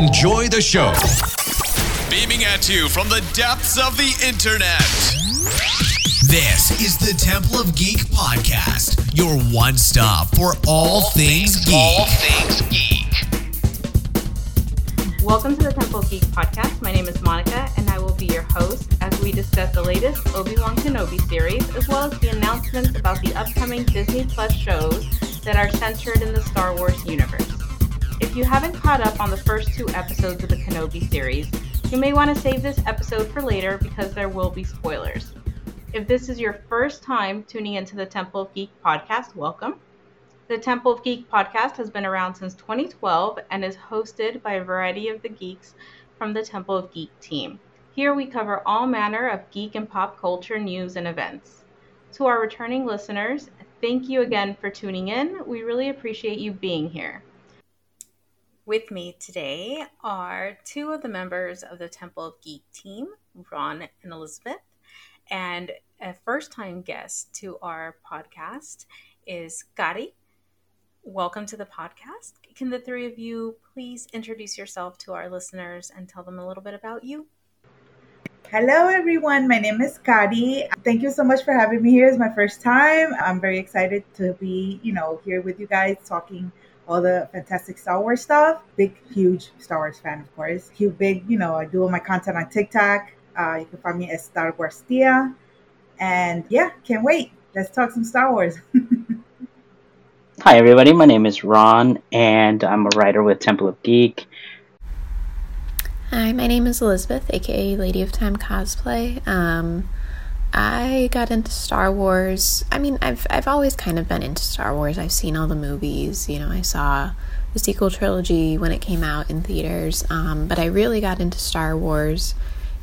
enjoy the show. Beaming at you from the depths of the internet. This is the Temple of Geek podcast, your one stop for all, things, geek. All things geek. Welcome to the Temple of Geek podcast. My name is Monica, and I will be your host as we discuss the latest Obi Wan Kenobi series, as well as the announcements about the upcoming Disney Plus shows that are centered in the Star Wars universe. If you haven't caught up on the first two episodes of the Kenobi series, you may want to save this episode for later because there will be spoilers. If this is your first time tuning into the Temple of Geek podcast, welcome. The Temple of Geek podcast has been around since 2012 and is hosted by a variety of the geeks from the Temple of Geek team. Here we cover all manner of geek and pop culture news and events. To our returning listeners, thank you again for tuning in. We really appreciate you being here. With me today are two of the members of the Temple of Geek team, Ron and Elizabeth, and a first time guest to our podcast is Gary. Welcome to the podcast. Can the three of you please introduce yourself to our listeners and tell them a little bit about you? Hello, everyone. My name is Kadi. Thank you so much for having me here. It's my first time. I'm very excited to be, you know, here with you guys talking all the fantastic Star Wars stuff. Big, huge Star Wars fan, of course. Huge, big, you know, I do all my content on TikTok. Uh, you can find me as Star Wars Tia. And yeah, can't wait. Let's talk some Star Wars. Hi, everybody. My name is Ron, and I'm a writer with Temple of Geek. Hi, my name is Elizabeth, aka Lady of Time Cosplay. Um, I got into Star Wars. I mean, I've I've always kind of been into Star Wars. I've seen all the movies. You know, I saw the sequel trilogy when it came out in theaters. Um, but I really got into Star Wars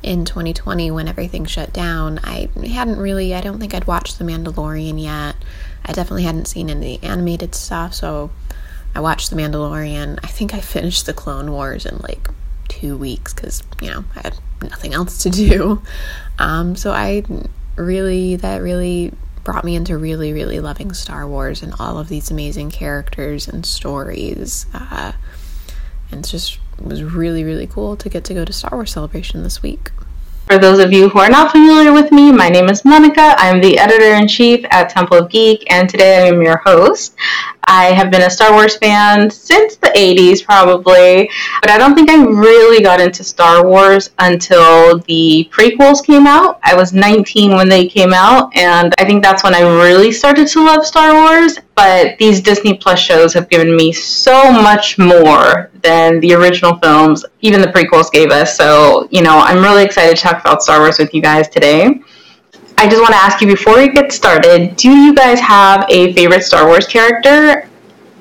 in 2020 when everything shut down. I hadn't really. I don't think I'd watched The Mandalorian yet. I definitely hadn't seen any animated stuff, so I watched The Mandalorian. I think I finished The Clone Wars in like two weeks because you know I had nothing else to do. Um, so I really that really brought me into really really loving Star Wars and all of these amazing characters and stories. Uh, and it's just it was really really cool to get to go to Star Wars Celebration this week. For those of you who are not familiar with me, my name is Monica. I'm the editor in chief at Temple of Geek, and today I am your host. I have been a Star Wars fan since the 80s, probably, but I don't think I really got into Star Wars until the prequels came out. I was 19 when they came out, and I think that's when I really started to love Star Wars. But these Disney Plus shows have given me so much more than the original films, even the prequels gave us. So, you know, I'm really excited to talk about Star Wars with you guys today. I just want to ask you before we get started do you guys have a favorite Star Wars character?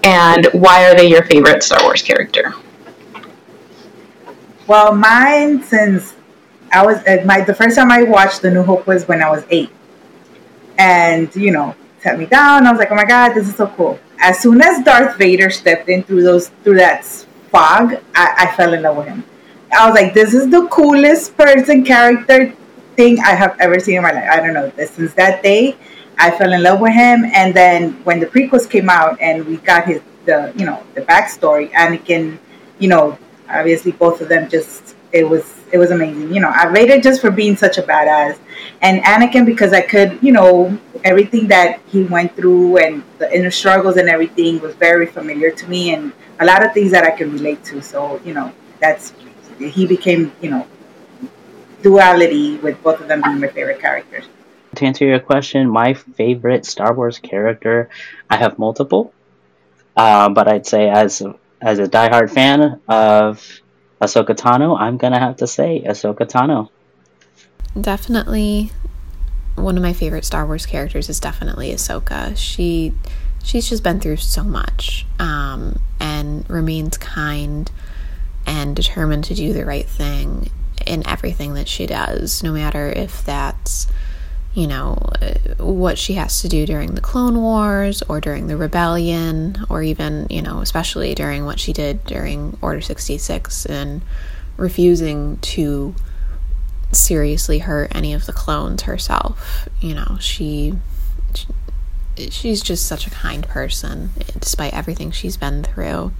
And why are they your favorite Star Wars character? well, mine, since I was uh, my the first time I watched The New Hope was when I was eight, and you know, set me down. I was like, oh my god, this is so cool. As soon as Darth Vader stepped in through those through that fog, I, I fell in love with him. I was like, this is the coolest person character thing I have ever seen in my life. I don't know. Since that day, I fell in love with him. And then when the prequels came out and we got his the you know the backstory, Anakin, you know, obviously both of them just it was it was amazing. You know, I rated just for being such a badass, and Anakin because I could you know everything that he went through and the inner struggles and everything was very familiar to me, and a lot of things that I can relate to. So you know, that's he became you know duality with both of them being my favorite characters. To answer your question, my favorite Star Wars character, I have multiple, uh, but I'd say as as a diehard fan of Ahsoka Tano, I'm gonna have to say Ahsoka Tano. Definitely one of my favorite Star Wars characters is definitely Ahsoka. She she's just been through so much um, and remains kind and determined to do the right thing in everything that she does, no matter if that's you know what she has to do during the Clone Wars or during the Rebellion, or even you know especially during what she did during Order sixty six and refusing to seriously hurt any of the clones herself. You know, she, she she's just such a kind person despite everything she's been through.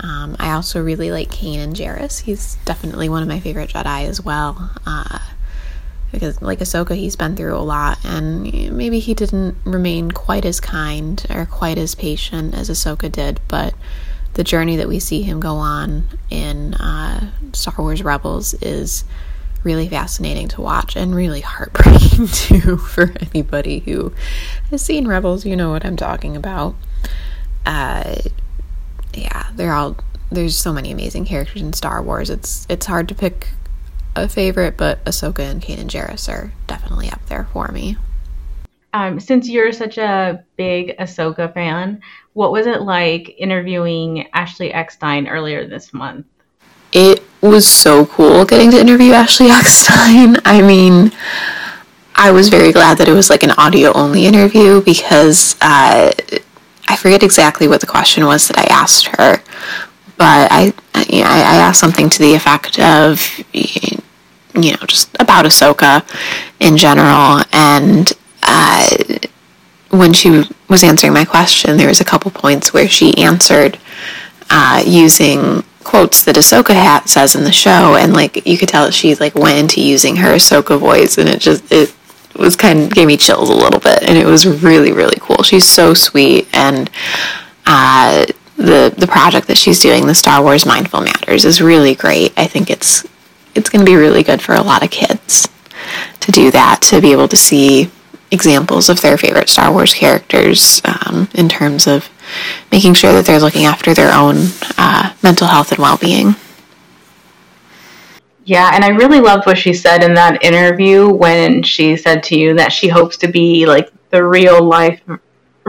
Um, I also really like Kanan Jarrus. He's definitely one of my favorite Jedi as well. Uh, because, like Ahsoka, he's been through a lot, and maybe he didn't remain quite as kind or quite as patient as Ahsoka did, but the journey that we see him go on in uh, Star Wars Rebels is really fascinating to watch and really heartbreaking too for anybody who has seen Rebels. You know what I'm talking about. Uh, yeah, they're all there's so many amazing characters in Star Wars. It's it's hard to pick a favorite, but Ahsoka and Kanan Jarrus are definitely up there for me. Um, since you're such a big Ahsoka fan, what was it like interviewing Ashley Eckstein earlier this month? It was so cool getting to interview Ashley Eckstein. I mean, I was very glad that it was like an audio only interview because uh, I forget exactly what the question was that I asked her, but I, I, I asked something to the effect of, you know, just about Ahsoka in general. And uh, when she was answering my question, there was a couple points where she answered uh, using quotes that Ahsoka hat says in the show, and like you could tell that she like went into using her Ahsoka voice, and it just it was kind of gave me chills a little bit, and it was really really cool. She's so sweet, and uh, the the project that she's doing, the Star Wars Mindful Matters, is really great. I think it's it's going to be really good for a lot of kids to do that to be able to see examples of their favorite Star Wars characters um, in terms of making sure that they're looking after their own uh, mental health and well being. Yeah, and I really loved what she said in that interview when she said to you that she hopes to be like the real life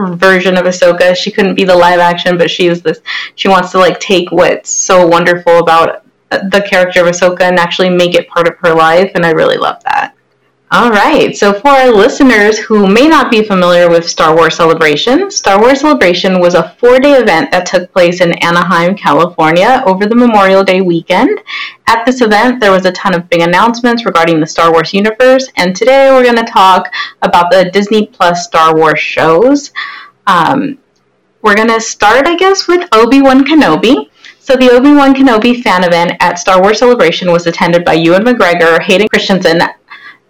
version of Ahsoka. She couldn't be the live action, but she is this. She wants to like take what's so wonderful about the character of Ahsoka and actually make it part of her life, and I really love that. All right, so for our listeners who may not be familiar with Star Wars Celebration, Star Wars Celebration was a four day event that took place in Anaheim, California over the Memorial Day weekend. At this event, there was a ton of big announcements regarding the Star Wars universe, and today we're going to talk about the Disney Plus Star Wars shows. Um, we're going to start, I guess, with Obi Wan Kenobi. So the Obi Wan Kenobi fan event at Star Wars Celebration was attended by Ewan McGregor, Hayden Christensen,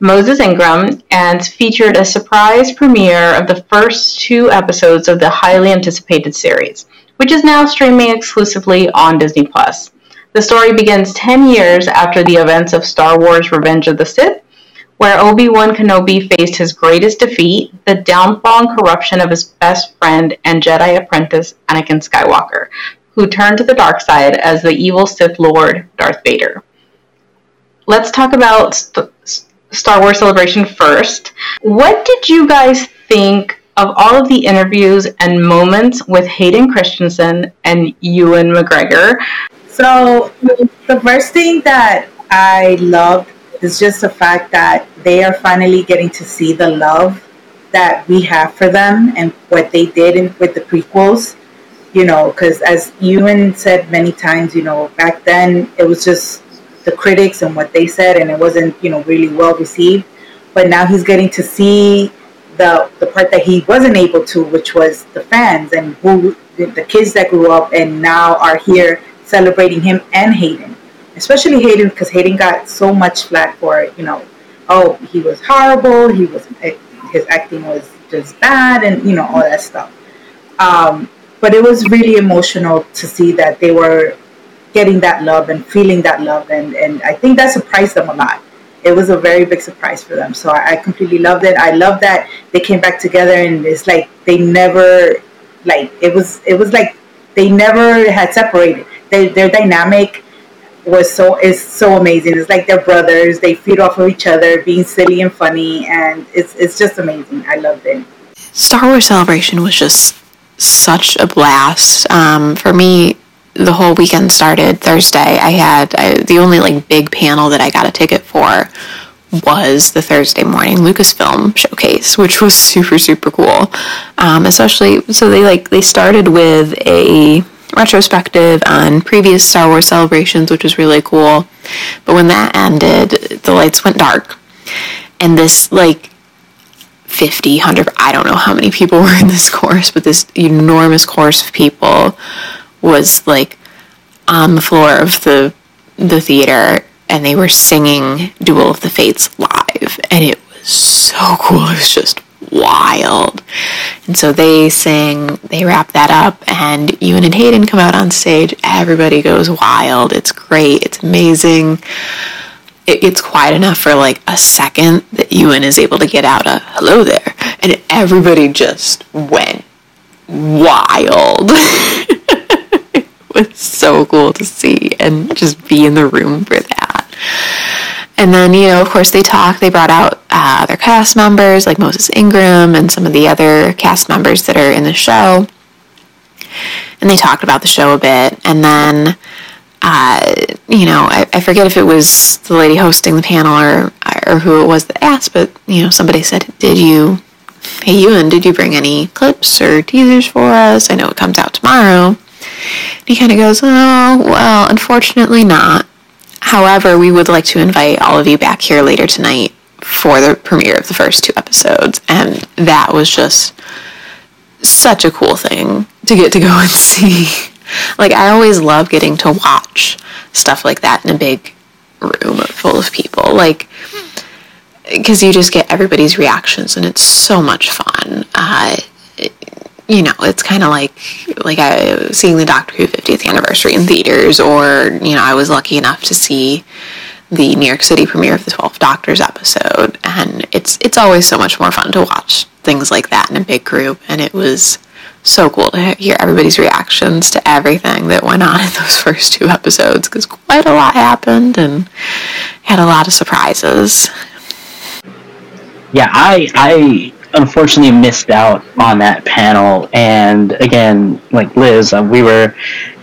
Moses Ingram, and featured a surprise premiere of the first two episodes of the highly anticipated series, which is now streaming exclusively on Disney Plus. The story begins 10 years after the events of Star Wars Revenge of the Sith, where Obi-Wan Kenobi faced his greatest defeat, the downfall and corruption of his best friend and Jedi apprentice Anakin Skywalker, who turned to the dark side as the evil Sith Lord Darth Vader. Let's talk about st- Star Wars Celebration first. What did you guys think of all of the interviews and moments with Hayden Christensen and Ewan McGregor? So, the first thing that I loved is just the fact that they are finally getting to see the love that we have for them and what they did in, with the prequels. You know, because as Ewan said many times, you know, back then it was just the critics and what they said, and it wasn't you know really well received. But now he's getting to see the the part that he wasn't able to, which was the fans and who the kids that grew up and now are here celebrating him and Hayden, especially Hayden because Hayden got so much flack for. You know, oh he was horrible, he was his acting was just bad, and you know all that stuff. Um, but it was really emotional to see that they were getting that love and feeling that love and, and I think that surprised them a lot. It was a very big surprise for them. So I, I completely loved it. I love that they came back together and it's like they never like it was it was like they never had separated. They, their dynamic was so is so amazing. It's like they're brothers. They feed off of each other, being silly and funny, and it's it's just amazing. I loved it. Star Wars Celebration was just such a blast. Um, for me, the whole weekend started Thursday. I had I, the only like big panel that I got a ticket for was the Thursday morning Lucasfilm showcase, which was super super cool. Um, especially so they like they started with a retrospective on previous Star Wars celebrations, which was really cool. But when that ended, the lights went dark, and this like 50, 100, I don't know how many people were in this course, but this enormous course of people was like on the floor of the the theater and they were singing Duel of the Fates live and it was so cool. It was just wild. And so they sing, they wrap that up, and Ewan and Hayden come out on stage. Everybody goes wild. It's great. It's amazing. It gets quiet enough for like a second that Ewan is able to get out a hello there, and everybody just went wild. so cool to see and just be in the room for that. And then, you know, of course, they talked. They brought out uh, their cast members, like Moses Ingram and some of the other cast members that are in the show. And they talked about the show a bit. And then, uh, you know, I, I, forget if it was the lady hosting the panel or, or who it was that asked, but, you know, somebody said, Did you, hey, Ewan, did you bring any clips or teasers for us? I know it comes out tomorrow. And he kind of goes, Oh, well, unfortunately not. However, we would like to invite all of you back here later tonight for the premiere of the first two episodes. And that was just such a cool thing to get to go and see. like, I always love getting to watch stuff like that in a big room full of people. Like, because you just get everybody's reactions and it's so much fun. Uh, you know, it's kind of like like I seeing the Doctor Who 50th anniversary in theaters, or you know, I was lucky enough to see the New York City premiere of the 12 Doctors episode, and it's it's always so much more fun to watch things like that in a big group, and it was so cool to hear everybody's reactions to everything that went on in those first two episodes because quite a lot happened and had a lot of surprises. Yeah, I I unfortunately missed out on that panel. And again, like Liz, uh, we were,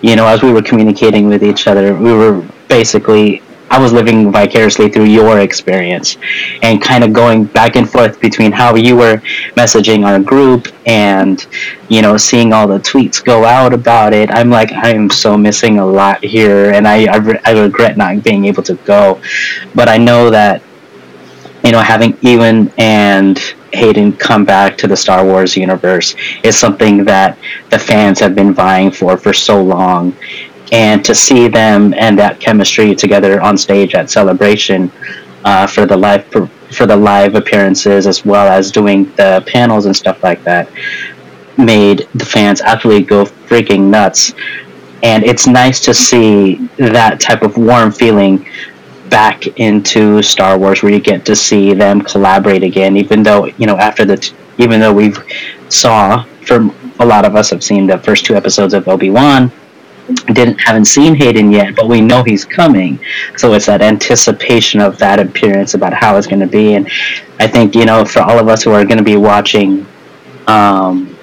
you know, as we were communicating with each other, we were basically. I was living vicariously through your experience and kind of going back and forth between how you were messaging our group and, you know, seeing all the tweets go out about it. I'm like, I'm so missing a lot here and I, I, re- I regret not being able to go. But I know that, you know, having Ewan and Hayden come back to the Star Wars universe is something that the fans have been vying for for so long. And to see them and that chemistry together on stage at Celebration uh, for the live for the live appearances as well as doing the panels and stuff like that made the fans absolutely go freaking nuts. And it's nice to see that type of warm feeling back into Star Wars, where you get to see them collaborate again. Even though you know after the, t- even though we've saw for a lot of us have seen the first two episodes of Obi Wan, didn't haven't seen Hayden yet, but we know he's coming. So it's that anticipation of that appearance about how it's going to be, and I think you know for all of us who are going to be watching. Um,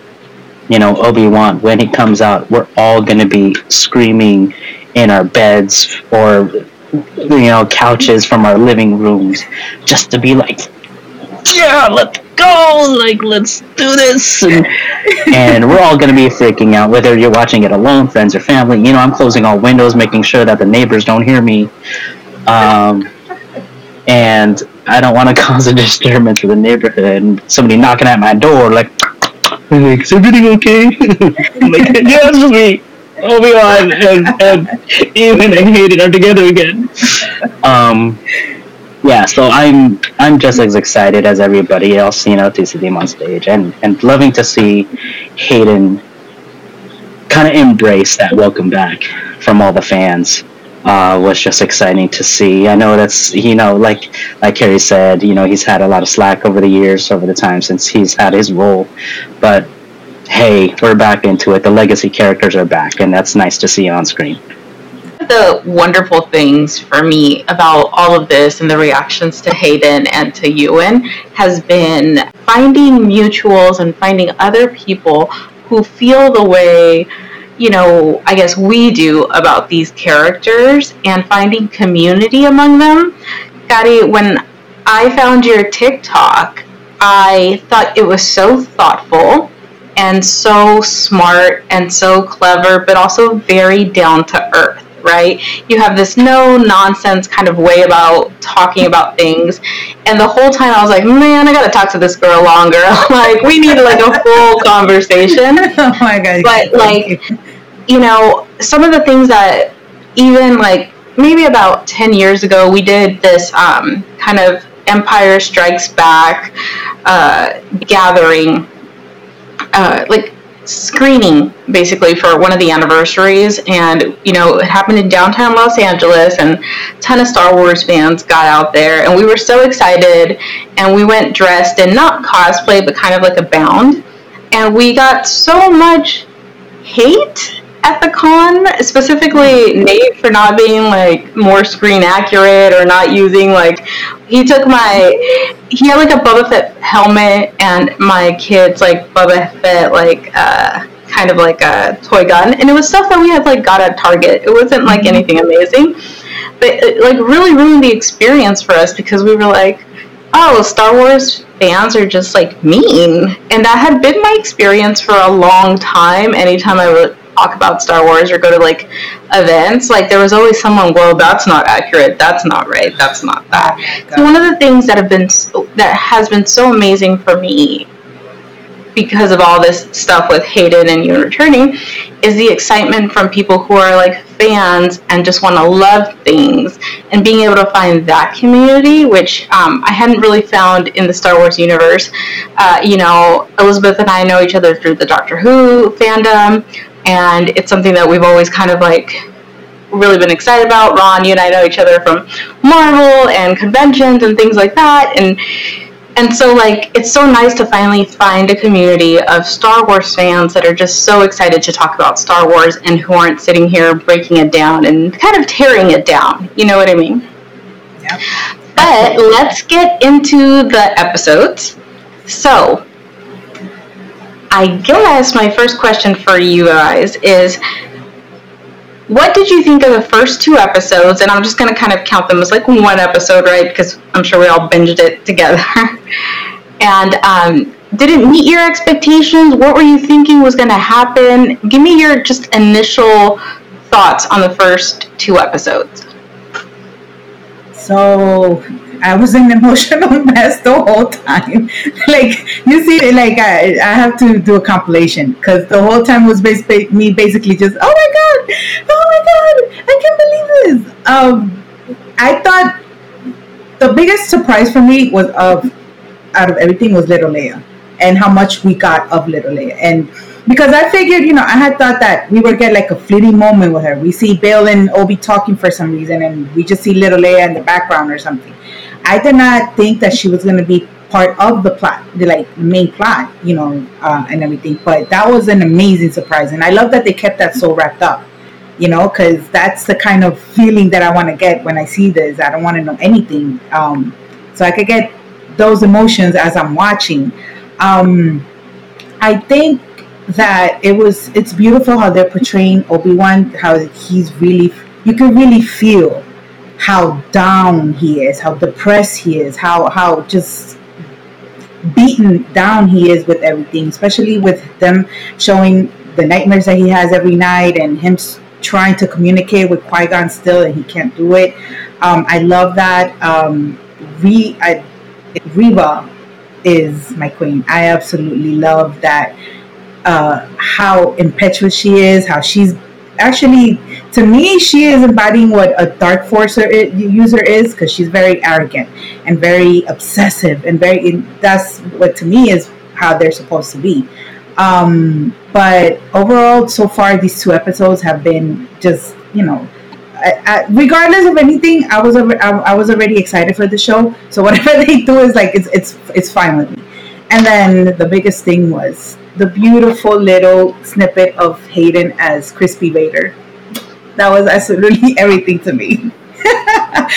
you know Obi Wan when he comes out, we're all going to be screaming in our beds or you know couches from our living rooms just to be like yeah let's go like let's do this and, and we're all going to be freaking out whether you're watching it alone friends or family you know i'm closing all windows making sure that the neighbors don't hear me um, and i don't want to cause a disturbance for the neighborhood and somebody knocking at my door like is everything okay? like, yes, me. Obi Wan and, and Ewan and Hayden are together again. Um, yeah, so I'm I'm just as excited as everybody else, you know, to see them on stage and and loving to see Hayden kind of embrace that welcome back from all the fans. Uh, was just exciting to see. I know that's you know like like Carrie said, you know he's had a lot of slack over the years, over the time since he's had his role, but hey, we're back into it. The legacy characters are back, and that's nice to see on screen. The wonderful things for me about all of this and the reactions to Hayden and to Ewan has been finding mutuals and finding other people who feel the way, you know, I guess we do about these characters and finding community among them. Gadi, when I found your TikTok, I thought it was so thoughtful and so smart and so clever, but also very down to earth, right? You have this no nonsense kind of way about talking about things. And the whole time I was like, man, I gotta talk to this girl longer. like, we need like a full conversation. oh my God. But like, you know, some of the things that even like maybe about 10 years ago, we did this um, kind of Empire Strikes Back uh, gathering, uh, like screening basically for one of the anniversaries. And you know it happened in downtown los angeles and a ton of star wars fans got out there and we were so excited. And we went dressed in not cosplay but kind of like a bound. And we got so much hate at the con, specifically Nate for not being like more screen accurate or not using like he took my he had like a Boba Fett helmet and my kids like Boba Fett like uh kind of like a toy gun and it was stuff that we had like got at Target. It wasn't like mm-hmm. anything amazing. But it like really ruined the experience for us because we were like, oh, Star Wars fans are just like mean. And that had been my experience for a long time. Anytime I would talk about Star Wars or go to like events, like there was always someone, well, that's not accurate, that's not right, that's not that. So one of the things that have been that has been so amazing for me because of all this stuff with Hayden and Ewan returning is the excitement from people who are like fans and just want to love things and being able to find that community which um, i hadn't really found in the star wars universe. Uh, you know elizabeth and i know each other through the doctor who fandom and it's something that we've always kind of like really been excited about. Ron, you and I know each other from Marvel and conventions and things like that, and and so like it's so nice to finally find a community of Star Wars fans that are just so excited to talk about Star Wars and who aren't sitting here breaking it down and kind of tearing it down. You know what I mean? Yeah. But let's get into the episodes. So, I guess my first question for you guys is what did you think of the first two episodes? And I'm just going to kind of count them as like one episode, right? Because I'm sure we all binged it together. and um, did it meet your expectations? What were you thinking was going to happen? Give me your just initial thoughts on the first two episodes. So I was an emotional mess the whole time. like you see, like I, I have to do a compilation because the whole time was basically me basically just, oh my god, oh my god, I can't believe this. Um, I thought the biggest surprise for me was of out of everything was Little Leia and how much we got of Little Leia and because I figured, you know, I had thought that we would get like a fleeting moment with her. We see Bail and Obi talking for some reason, and we just see Little Leia in the background or something. I did not think that she was going to be part of the plot, the like main plot, you know, uh, and everything. But that was an amazing surprise, and I love that they kept that so wrapped up, you know, because that's the kind of feeling that I want to get when I see this. I don't want to know anything, um, so I could get those emotions as I'm watching. Um, I think that it was it's beautiful how they're portraying Obi Wan, how he's really you can really feel how down he is, how depressed he is, how how just beaten down he is with everything, especially with them showing the nightmares that he has every night and him trying to communicate with Qui Gon still and he can't do it. Um, I love that. Um, Re- I, Reva is my queen. I absolutely love that. Uh, how impetuous she is, how she's actually to me she is embodying what a dark force user is because she's very arrogant and very obsessive and very that's what to me is how they're supposed to be. Um, but overall so far these two episodes have been just you know I, I, regardless of anything I was I, I was already excited for the show. So whatever they do is like it's it's it's fine with me. And then the biggest thing was the beautiful little snippet of Hayden as Crispy Vader. That was absolutely everything to me.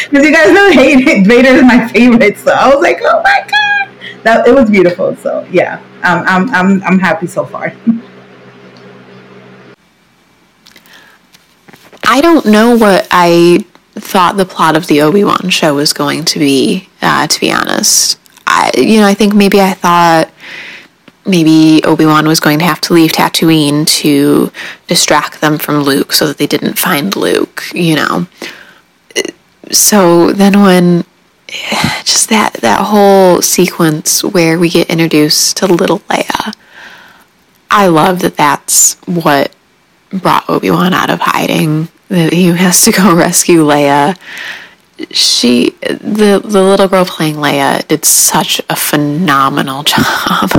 Because you guys know Hayden Vader is my favorite, so I was like, oh my god, that it was beautiful. So yeah, um, I'm I'm I'm happy so far. I don't know what I thought the plot of the Obi Wan show was going to be. Uh, to be honest, I you know I think maybe I thought maybe Obi-Wan was going to have to leave Tatooine to distract them from Luke so that they didn't find Luke, you know. So then when just that that whole sequence where we get introduced to little Leia, I love that that's what brought Obi-Wan out of hiding that he has to go rescue Leia. She, the the little girl playing Leia, did such a phenomenal job.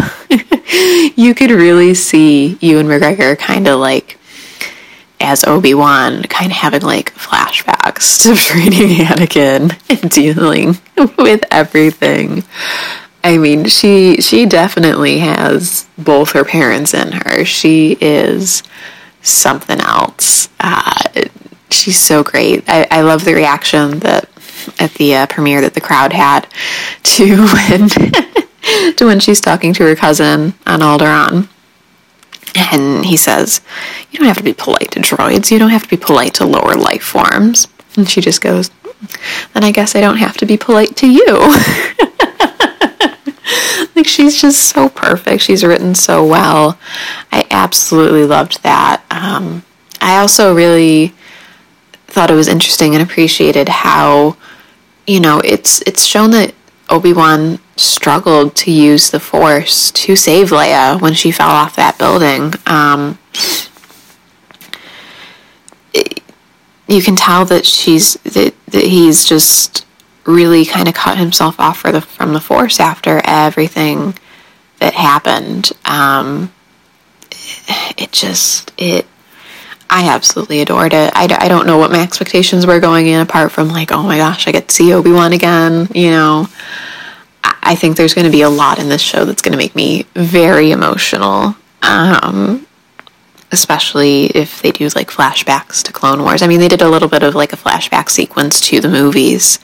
you could really see Ewan McGregor kind of like as Obi Wan, kind of having like flashbacks to training Anakin and dealing with everything. I mean, she she definitely has both her parents in her. She is something else. Uh, she's so great. I, I love the reaction that at the uh, premiere that the crowd had to when to when she's talking to her cousin on Alderaan. And he says, You don't have to be polite to droids. You don't have to be polite to lower life forms. And she just goes, Then I guess I don't have to be polite to you. like she's just so perfect. She's written so well. I absolutely loved that. Um, I also really thought it was interesting and appreciated how, you know, it's it's shown that Obi Wan struggled to use the Force to save Leia when she fell off that building. Um, it, you can tell that she's that, that he's just really kind of cut himself off the, from the force after everything that happened. Um, it just it I absolutely adored it. I, I don't know what my expectations were going in apart from like, oh my gosh, I get to see Obi Wan again. You know, I, think there's going to be a lot in this show that's going to make me very emotional. Um, especially if they do like flashbacks to Clone Wars. I mean, they did a little bit of like a flashback sequence to the movies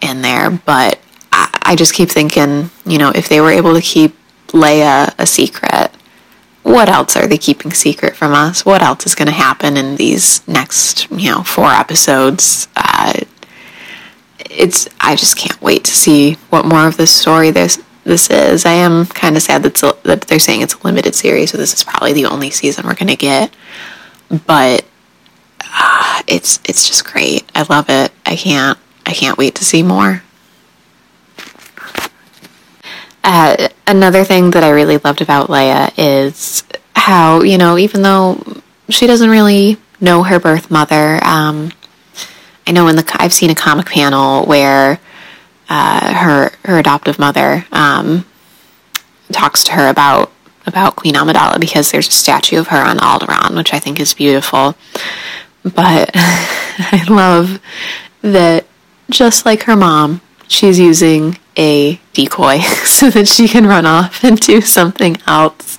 in there, but I, I just keep thinking, you know, if they were able to keep Leia a secret, what else are they keeping secret from us? What else is going to happen in these next, you know, four episodes? Uh, it's I just can't wait to see what more of this story this this is. I am kind of sad that that they're saying it's a limited series, so this is probably the only season we're going to get. But uh, it's it's just great. I love it. I can't I can't wait to see more. Uh, another thing that I really loved about Leia is how, you know, even though she doesn't really know her birth mother, um, I know in the I've seen a comic panel where uh, her her adoptive mother um, talks to her about about Queen Amidala because there's a statue of her on Alderaan, which I think is beautiful. But I love that just like her mom, she's using a decoy so that she can run off and do something else.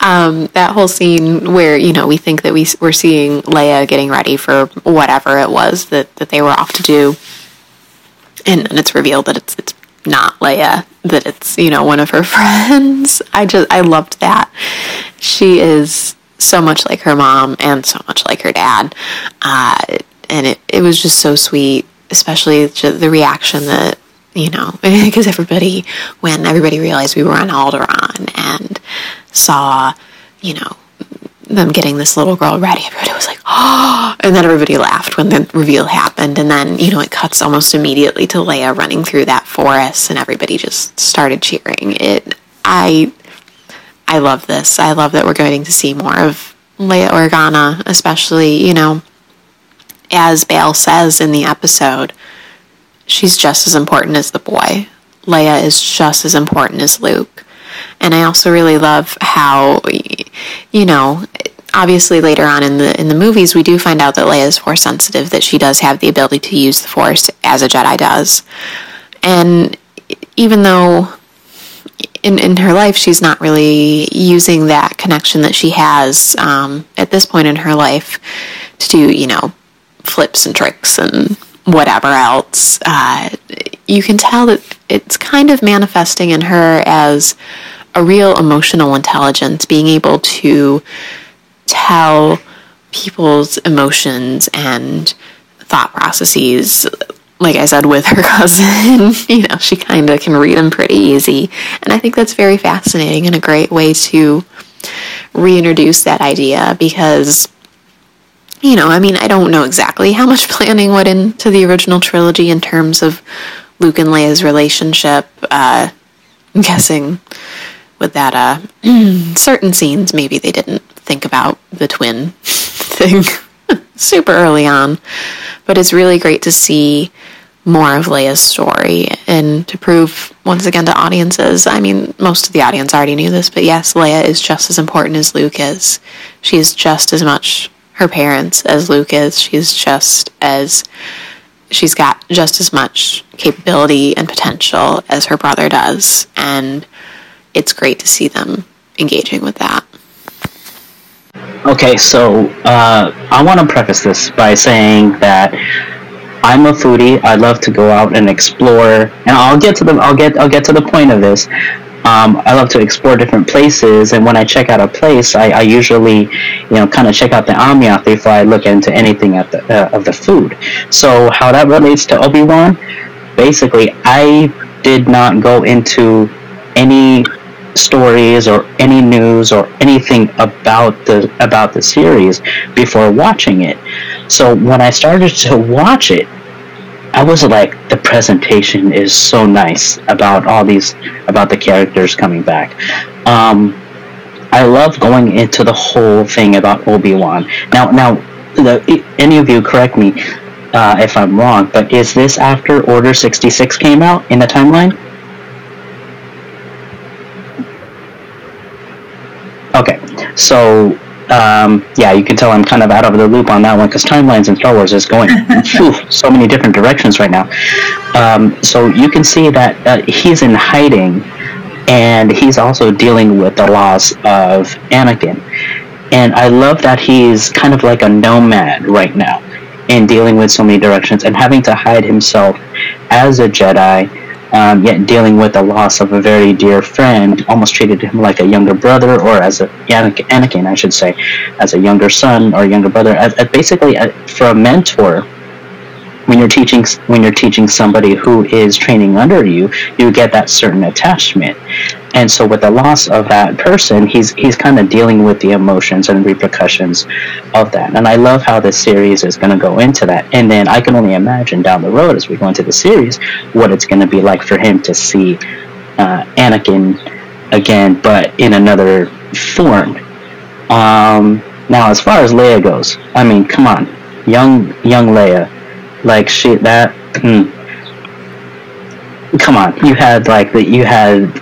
Um, that whole scene where, you know, we think that we, we're seeing Leia getting ready for whatever it was that, that they were off to do. And it's revealed that it's, it's not Leia, that it's, you know, one of her friends. I just, I loved that. She is so much like her mom and so much like her dad. Uh, and it, it was just so sweet especially the reaction that you know because everybody when everybody realized we were on Alderaan and saw you know them getting this little girl ready everybody was like oh and then everybody laughed when the reveal happened. And then you know it cuts almost immediately to Leia running through that forest and everybody just started cheering. It I I love this. I love that we're going to see more of Leia Organa especially you know as Bail says in the episode, she's just as important as the boy. Leia is just as important as Luke. And I also really love how, you know, obviously later on in the in the movies we do find out that Leia is force sensitive, that she does have the ability to use the force as a Jedi does. And even though in, in her life she's not really using that connection that she has um, at this point in her life to do, you know, flips and tricks and whatever else, uh, you can tell that it's kind of manifesting in her as a real emotional intelligence, being able to tell people's emotions and thought processes. Like I said, with her cousin, you know, she kind of can read them pretty easy. And I think that's very fascinating and a great way to reintroduce that idea because you know, I mean, I don't know exactly how much planning went into the original trilogy in terms of Luke and Leia's relationship. Uh, I'm guessing with that, uh, certain scenes, maybe they didn't think about the twin thing super early on. But it's really great to see more of Leia's story and to prove once again to audiences. I mean, most of the audience already knew this, but yes, Leia is just as important as Luke is. She is just as much her parents as Luke is. She's just as she's got just as much capability and potential as her brother does, and it's great to see them engaging with that. Okay, so uh, I want to preface this by saying that I'm a foodie. I love to go out and explore, and I'll get to the I'll get I'll get to the point of this. Um, I love to explore different places, and when I check out a place, I, I usually, you know, kind of check out the ambiance before I look into anything at the, uh, of the food. So how that relates to Obi Wan, basically, I did not go into any stories or any news or anything about the about the series before watching it. So when I started to watch it, I was like, the presentation is so nice about all these about the characters coming back. Um, I love going into the whole thing about Obi Wan. Now, now, the, any of you correct me uh, if I'm wrong, but is this after Order sixty six came out in the timeline? Okay, so um, yeah, you can tell I'm kind of out of the loop on that one because timelines in Star Wars is going so many different directions right now. Um, so you can see that uh, he's in hiding, and he's also dealing with the loss of Anakin. And I love that he's kind of like a nomad right now in dealing with so many directions and having to hide himself as a Jedi um, yet dealing with the loss of a very dear friend, almost treated him like a younger brother, or as a Anakin, I should say, as a younger son or younger brother, as, as basically a, for a mentor. When you're teaching, when you're teaching somebody who is training under you, you get that certain attachment, and so with the loss of that person he's he's kind of dealing with the emotions and repercussions of that. And i love how this series is going to go into that. And then i can only imagine down the road as we go into the series what it's going to be like for him to see uh, anakin again but in another form. Um, now as far as leia goes i mean come on. Young young leia. Like she that hmm, come on. You had like that you had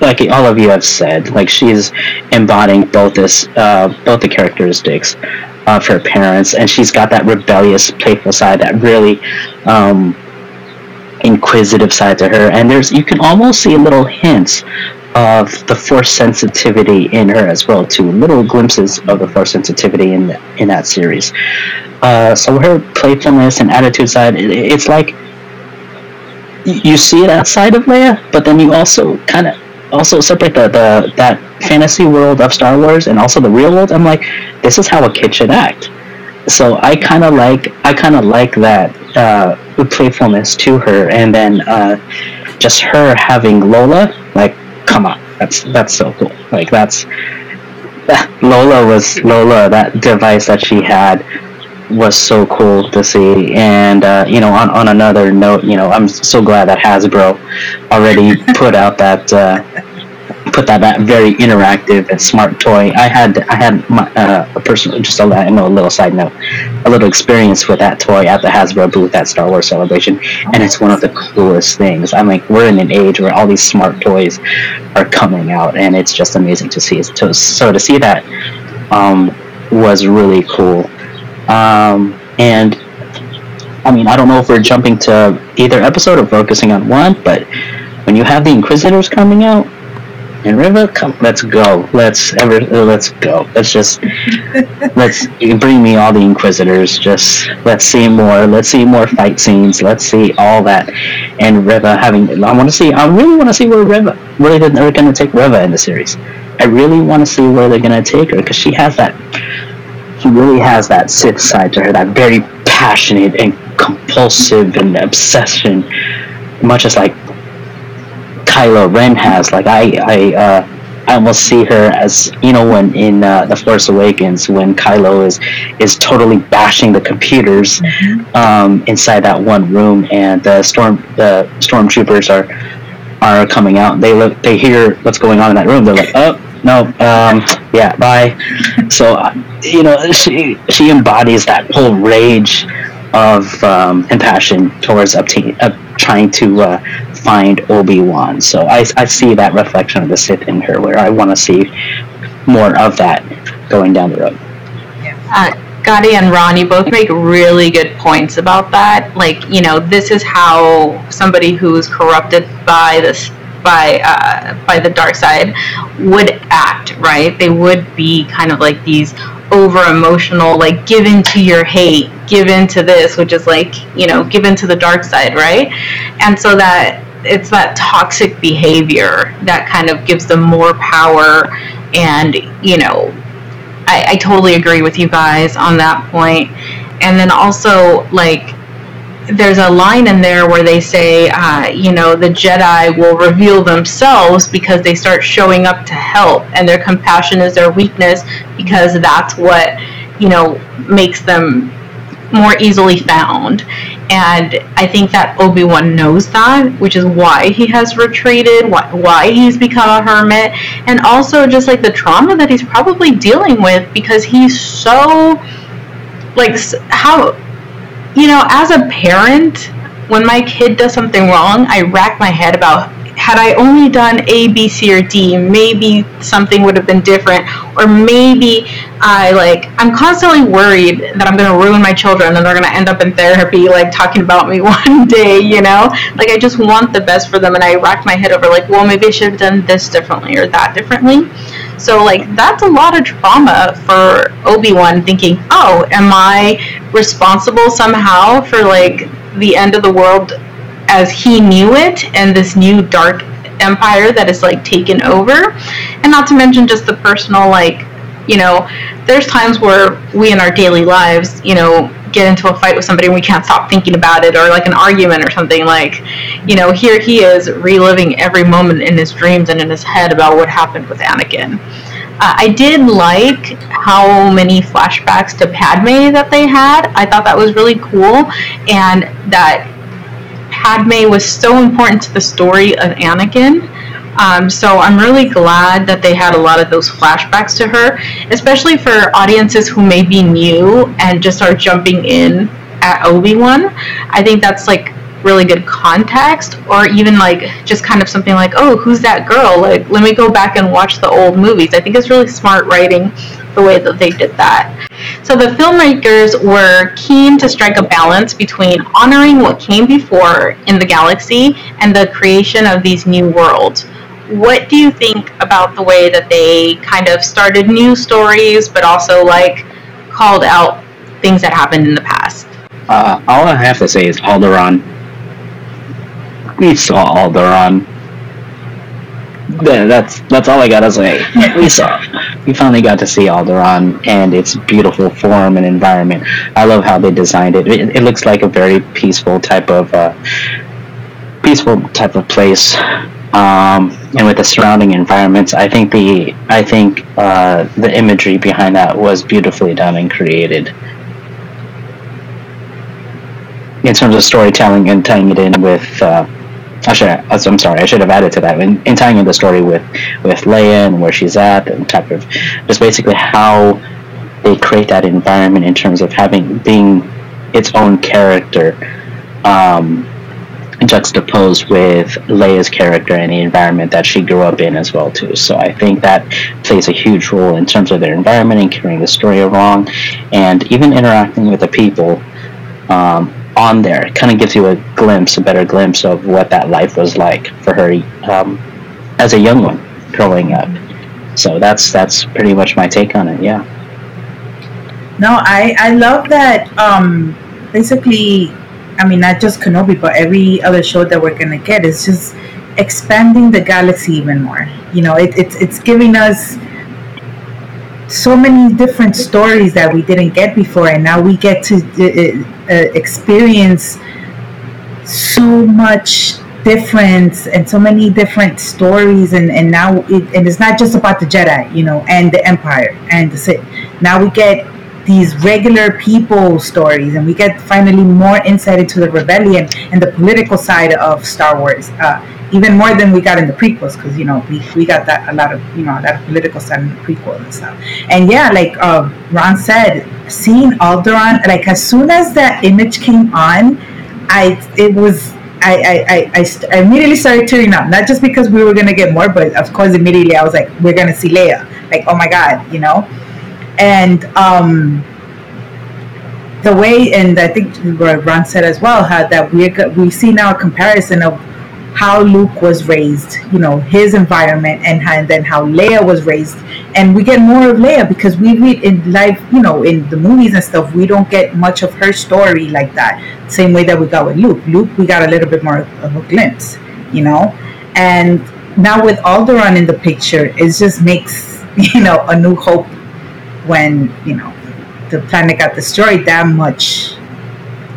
like all of you have said, like she's embodying both this, uh, both the characteristics of her parents, and she's got that rebellious, playful side, that really um, inquisitive side to her. And there's you can almost see little hints of the force sensitivity in her as well, too. Little glimpses of the force sensitivity in the, in that series. Uh, so her playfulness and attitude side, it, it's like you see that side of Leia, but then you also kind of also separate the, the that fantasy world of Star Wars and also the real world. I'm like, this is how a kid should act. So I kind of like I kind of like that uh, playfulness to her, and then uh, just her having Lola. Like, come on, that's that's so cool. Like that's Lola was Lola. That device that she had was so cool to see. And uh, you know, on, on another note, you know, I'm so glad that Hasbro already put out that uh, put that, that very interactive and smart toy. I had I had my, uh, a personal just a, you know, a little side note, a little experience with that toy at the Hasbro booth at Star Wars Celebration, and it's one of the coolest things. I'm like, we're in an age where all these smart toys are coming out, and it's just amazing to see. So, so to see that um, was really cool. Um, and I mean, I don't know if we're jumping to either episode or focusing on one, but when you have the Inquisitors coming out, and River, come, let's go. Let's ever, let's go. Let's just, let's bring me all the Inquisitors. Just let's see more. Let's see more fight scenes. Let's see all that. And Reva having, I want to see. I really want to see where Reva, where they're going to take Reva in the series. I really want to see where they're going to take her because she has that he really has that Sith side to her, that very passionate and compulsive and obsession, much as like Kylo Ren has. Like I, I, uh, I almost see her as you know when in uh, the Force Awakens when Kylo is is totally bashing the computers mm-hmm. um, inside that one room, and the storm the stormtroopers are are coming out. They look, they hear what's going on in that room. They're like, oh no, um, yeah, bye. So, uh, you know, she she embodies that whole rage of um, and passion towards obtain, uh, trying to uh, find Obi Wan. So I, I see that reflection of the Sith in her, where I want to see more of that going down the road. Uh, Gotti and Ron, you both make really good points about that. Like, you know, this is how somebody who is corrupted by this by uh, by the dark side would act, right? They would be kind of like these over emotional, like give to your hate, give to this, which is like, you know, give to the dark side, right? And so that it's that toxic behavior that kind of gives them more power and, you know, I, I totally agree with you guys on that point. And then also, like, there's a line in there where they say, uh, you know, the Jedi will reveal themselves because they start showing up to help, and their compassion is their weakness because that's what, you know, makes them more easily found. And I think that Obi Wan knows that, which is why he has retreated, why, why he's become a hermit, and also just like the trauma that he's probably dealing with because he's so, like, how you know, as a parent, when my kid does something wrong, I rack my head about had I only done A, B, C, or D, maybe something would have been different. Or maybe I like I'm constantly worried that I'm gonna ruin my children and they're gonna end up in therapy like talking about me one day, you know? Like I just want the best for them and I rack my head over like, well maybe I should have done this differently or that differently. So like that's a lot of trauma for Obi-Wan thinking, oh, am I responsible somehow for like the end of the world as he knew it and this new dark empire that is like taken over? And not to mention just the personal like you know there's times where we in our daily lives you know get into a fight with somebody and we can't stop thinking about it or like an argument or something like you know here he is reliving every moment in his dreams and in his head about what happened with anakin uh, I did like how many flashbacks to Padme that they had. I thought that was really cool, and that Padme was so important to the story of Anakin. Um, so I'm really glad that they had a lot of those flashbacks to her, especially for audiences who may be new and just are jumping in at Obi Wan. I think that's like really good context, or even like just kind of something like, oh, who's that girl? Like, let me go back and watch the old movies. I think it's really smart writing the way that they did that. So the filmmakers were keen to strike a balance between honoring what came before in the galaxy and the creation of these new worlds. What do you think about the way that they kind of started new stories, but also like called out things that happened in the past? Uh, all I have to say is Alderaan. We saw Alderaan that's that's all I gotta say. We saw, we finally got to see Alderaan and its beautiful form and environment. I love how they designed it. It, it looks like a very peaceful type of uh, peaceful type of place. Um, and with the surrounding environments, I think the I think uh, the imagery behind that was beautifully done and created in terms of storytelling and tying it in with. Uh, I should. I'm sorry. I should have added to that in, in tying in the story with with Leia and where she's at and type of just basically how they create that environment in terms of having being its own character um, juxtaposed with Leia's character and the environment that she grew up in as well too. So I think that plays a huge role in terms of their environment and carrying the story along, and even interacting with the people. Um, on there. It kind of gives you a glimpse, a better glimpse of what that life was like for her um, as a young one growing up. So that's that's pretty much my take on it. Yeah. No, I I love that. Um, basically, I mean, not just Kenobi, but every other show that we're gonna get is just expanding the galaxy even more. You know, it, it's it's giving us so many different stories that we didn't get before, and now we get to uh, uh, experience so much difference and so many different stories and and now it, and it's not just about the jedi you know and the empire and the Sith. now we get these regular people stories, and we get finally more insight into the rebellion and the political side of Star Wars. Uh, even more than we got in the prequels, because you know we, we got that a lot of you know a lot of political side in the prequels and stuff. And yeah, like uh, Ron said, seeing Alderaan, like as soon as that image came on, I it was I, I, I, I, immediately started tearing up. Not just because we were gonna get more, but of course immediately I was like, we're gonna see Leia. Like, oh my god, you know. And um, the way, and I think Ron said as well, how that we we see now a comparison of how Luke was raised, you know, his environment, and, and then how Leia was raised, and we get more of Leia because we read in life, you know, in the movies and stuff, we don't get much of her story like that. Same way that we got with Luke. Luke, we got a little bit more of a glimpse, you know, and now with Alderaan in the picture, it just makes you know a new hope when you know the planet got destroyed that much,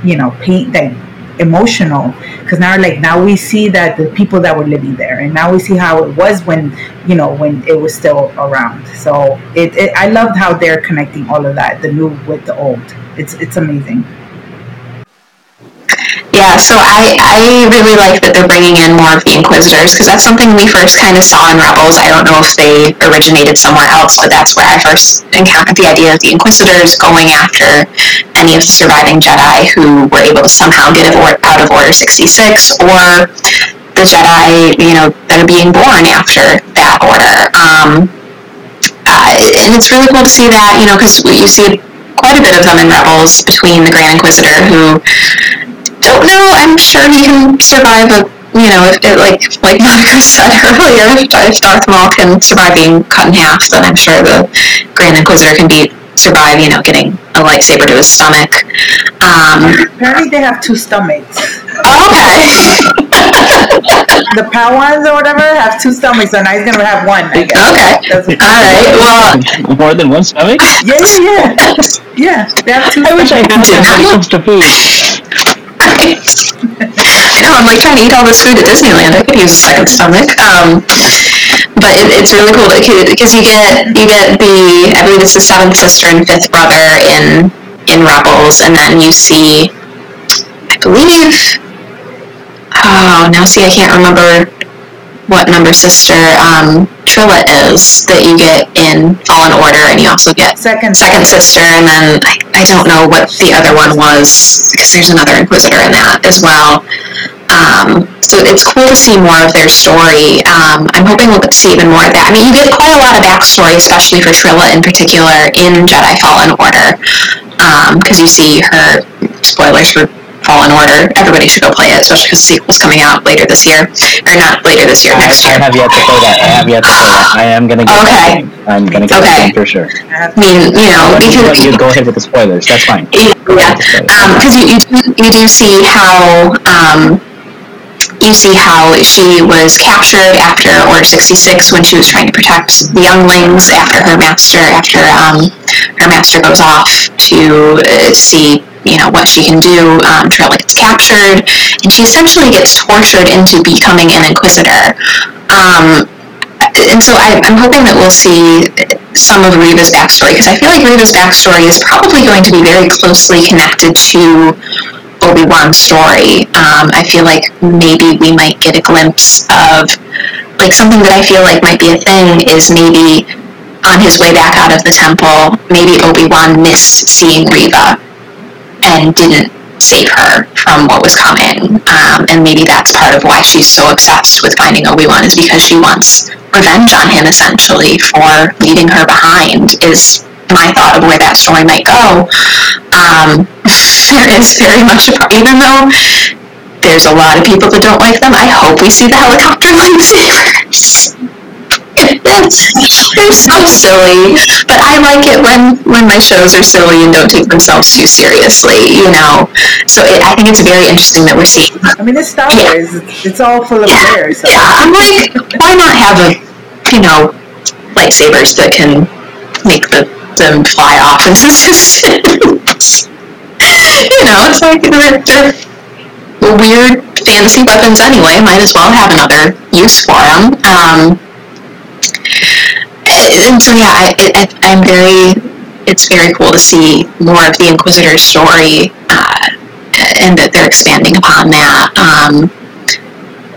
you know, pain like emotional. Because now like now we see that the people that were living there and now we see how it was when you know when it was still around. So it, it i loved how they're connecting all of that the new with the old. It's it's amazing yeah, so I, I really like that they're bringing in more of the Inquisitors because that's something we first kind of saw in Rebels. I don't know if they originated somewhere else, but that's where I first encountered the idea of the Inquisitors going after any of the surviving Jedi who were able to somehow get out of Order 66 or the Jedi, you know, that are being born after that order. Um, uh, and it's really cool to see that, you know, because you see quite a bit of them in Rebels between the Grand Inquisitor who don't know. I'm sure he can survive a you know, if it, like like Monica said earlier, if Darth Maul can survive being cut in half, then I'm sure the Grand Inquisitor can be survive, you know, getting a lightsaber to his stomach. Um, Apparently, they have two stomachs. Okay. the Pau'ans or whatever have two stomachs, and now he's gonna have one. I guess. Okay. All right. Well. More than one stomach? Yeah, yeah, yeah. yeah, they have two. I wish I had that when it comes to food. I know, I'm like trying to eat all this food at Disneyland. I could use a second stomach. Um, but it, it's really cool because you get you get the I believe it's the seventh sister and fifth brother in in Rebels, and then you see I believe oh now see I can't remember what number sister um, Trilla is that you get in Fallen Order, and you also get second second sister, and then I, I don't know what the other one was because there's another Inquisitor in that as well. Um, so it's cool to see more of their story. Um, I'm hoping we'll get to see even more of that. I mean, you get quite a lot of backstory, especially for Trilla in particular, in Jedi Fallen Order, because um, you see her spoilers for Fallen Order. Everybody should go play it, especially because the sequel's coming out later this year, or not later this year, I, next year. I have yet to play that. I have yet to play that. I am gonna get okay. that. I'm gonna get okay. that for sure. I mean, you know, because you go ahead with the spoilers. That's fine. Yeah, because um, you, you do, you do see how. Um, you see how she was captured after Order 66 when she was trying to protect the younglings after her master after um, her master goes off to uh, see you know what she can do. Um, Trilla gets captured, and she essentially gets tortured into becoming an inquisitor. Um, and so I, am hoping that we'll see some of Reva's backstory because I feel like Reva's backstory is probably going to be very closely connected to Obi Wan's story. Um, I feel like maybe we might get a glimpse of like something that I feel like might be a thing is maybe on his way back out of the temple, maybe Obi Wan missed seeing Reva and didn't save her from what was coming. Um, and maybe that's part of why she's so obsessed with finding Obi-Wan is because she wants revenge on him essentially for leaving her behind is my thought of where that story might go. Um, there is very much a part, even though there's a lot of people that don't like them, I hope we see the helicopter lightsabers. They're so silly, but I like it when when my shows are silly and don't take themselves too seriously, you know. So it, I think it's very interesting that we're seeing. I mean, it's Star Wars. Yeah. It's all full of yeah. So. Yeah, I'm like, why not have a, you know, lightsabers that can make the them fly off into distance? you know, it's like they're, they're weird fantasy weapons anyway. Might as well have another use for them. Um, and so yeah, I, I, I'm very it's very cool to see more of the Inquisitor's story, uh, and that they're expanding upon that. Um,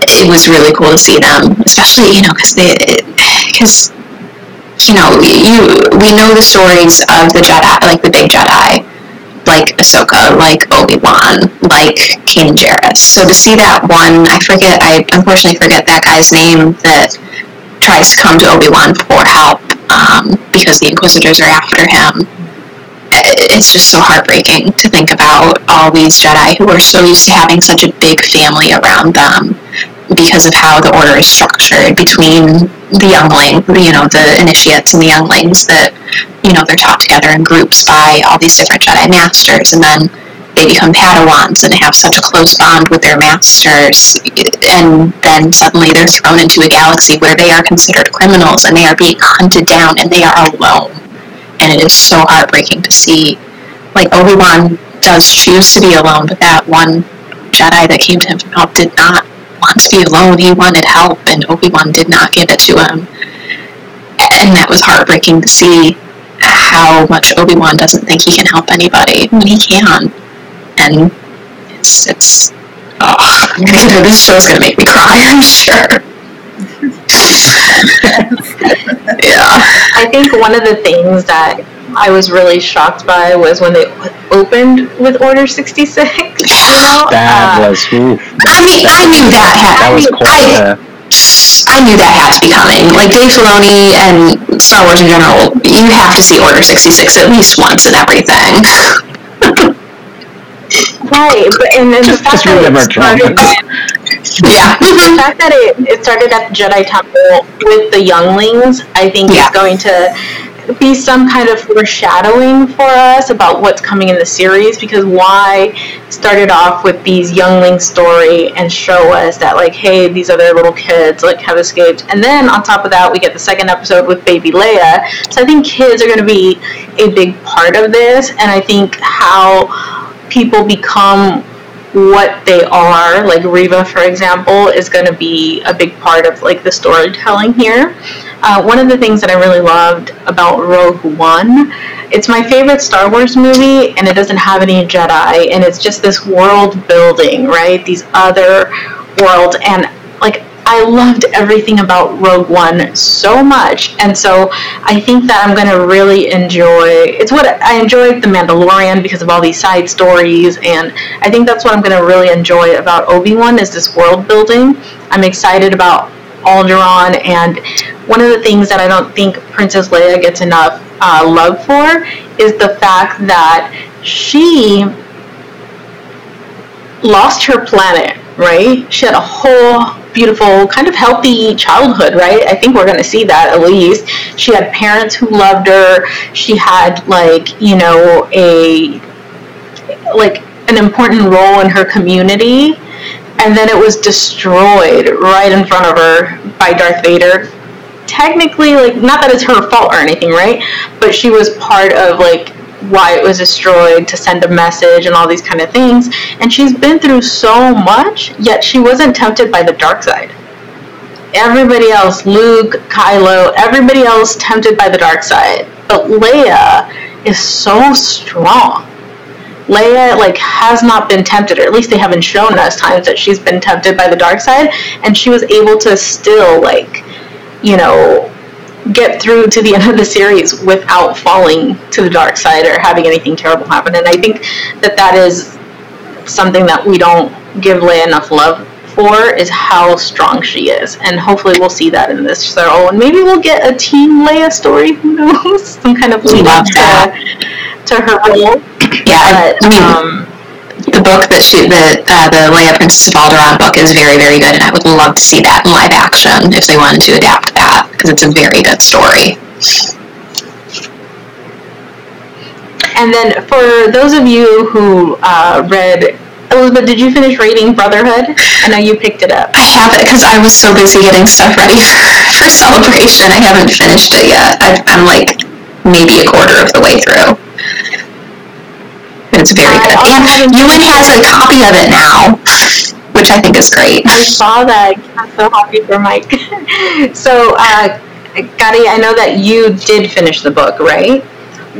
it was really cool to see them, especially you know because they because you know you we know the stories of the Jedi, like the big Jedi, like Ahsoka, like Obi Wan, like Kanan Jarrus. So to see that one, I forget, I unfortunately forget that guy's name that tries to come to Obi Wan for help um, because the Inquisitors are after him. It's just so heartbreaking to think about all these Jedi who are so used to having such a big family around them because of how the order is structured between the youngling, you know, the initiates and the younglings that, you know, they're taught together in groups by all these different Jedi masters and then they become Padawans and have such a close bond with their masters and then suddenly they're thrown into a galaxy where they are considered criminals and they are being hunted down and they are alone. And it is so heartbreaking to see like Obi-Wan does choose to be alone, but that one Jedi that came to him for help did not want to be alone. He wanted help, and Obi Wan did not give it to him. And that was heartbreaking to see how much Obi Wan doesn't think he can help anybody when he can. And it's it's oh, this show's gonna make me cry. I'm sure. yeah. I think one of the things that I was really shocked by was when they opened with Order 66. You know? That Uh, was oof. I mean, I knew that had. That was I, cool. I, I knew that had to be coming. Like Dave Filoni and Star Wars in general, you have to see Order 66 at least once in everything. Right, but and then Just- the fact just remember that it started, yeah. the fact that it, it started at the Jedi Temple with the younglings, I think Yeah. is going to be some kind of foreshadowing for us about what's coming in the series because why started off with these youngling story and show us that like hey these other little kids like have escaped and then on top of that we get the second episode with baby Leia so I think kids are going to be a big part of this and I think how people become what they are like Reva for example is going to be a big part of like the storytelling here uh, one of the things that I really loved about Rogue One, it's my favorite Star Wars movie, and it doesn't have any Jedi, and it's just this world building, right? These other worlds, and I loved everything about Rogue One so much, and so I think that I'm gonna really enjoy. It's what I enjoyed The Mandalorian because of all these side stories, and I think that's what I'm gonna really enjoy about Obi Wan is this world building. I'm excited about Alderaan, and one of the things that I don't think Princess Leia gets enough uh, love for is the fact that she lost her planet, right? She had a whole beautiful, kind of healthy childhood, right? I think we're going to see that at least. She had parents who loved her. She had, like, you know, a, like, an important role in her community. And then it was destroyed right in front of her by Darth Vader. Technically, like, not that it's her fault or anything, right? But she was part of, like, why it was destroyed to send a message and all these kind of things. And she's been through so much, yet she wasn't tempted by the dark side. Everybody else, Luke, Kylo, everybody else tempted by the dark side. But Leia is so strong. Leia like has not been tempted, or at least they haven't shown us times that she's been tempted by the dark side, and she was able to still like, you know, get through to the end of the series without falling to the dark side or having anything terrible happen. And I think that that is something that we don't give Leia enough love for is how strong she is. And hopefully we'll see that in this show. And maybe we'll get a Team Leia story. Who knows? Some kind of lead up Love to, to her role. Yeah, But I mean, um, the book that she, the uh, the Leia Princess of Alderaan book is very very good, and I would love to see that in live action if they wanted to adapt that because it's a very good story. and then for those of you who uh, read. Elizabeth, did you finish reading Brotherhood? I know you picked it up. I haven't because I was so busy getting stuff ready for celebration. I haven't finished it yet. I, I'm like maybe a quarter of the way through. But It's very good, also and haven't- Ewan has a copy of it now, which I think is great. I saw that. I'm so happy for Mike. so, uh, Gadi, I know that you did finish the book, right?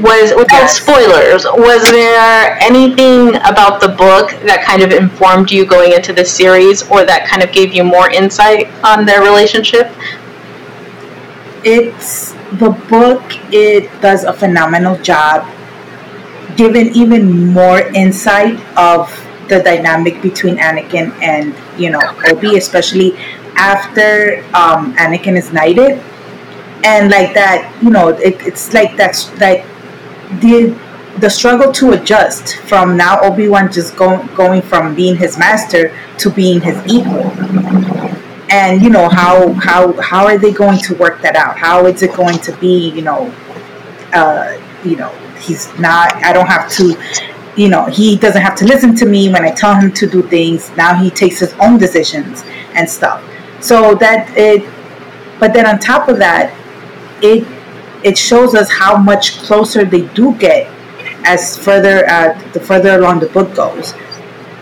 was without spoilers, was there anything about the book that kind of informed you going into the series or that kind of gave you more insight on their relationship? It's the book, it does a phenomenal job giving even more insight of the dynamic between Anakin and, you know, Obi, especially after um, Anakin is knighted. And like that, you know, it, it's like that's like the the struggle to adjust from now Obi Wan just going going from being his master to being his equal, and you know how how how are they going to work that out? How is it going to be? You know, uh, you know, he's not. I don't have to. You know, he doesn't have to listen to me when I tell him to do things. Now he takes his own decisions and stuff. So that it, but then on top of that, it it shows us how much closer they do get as further uh, the further along the book goes,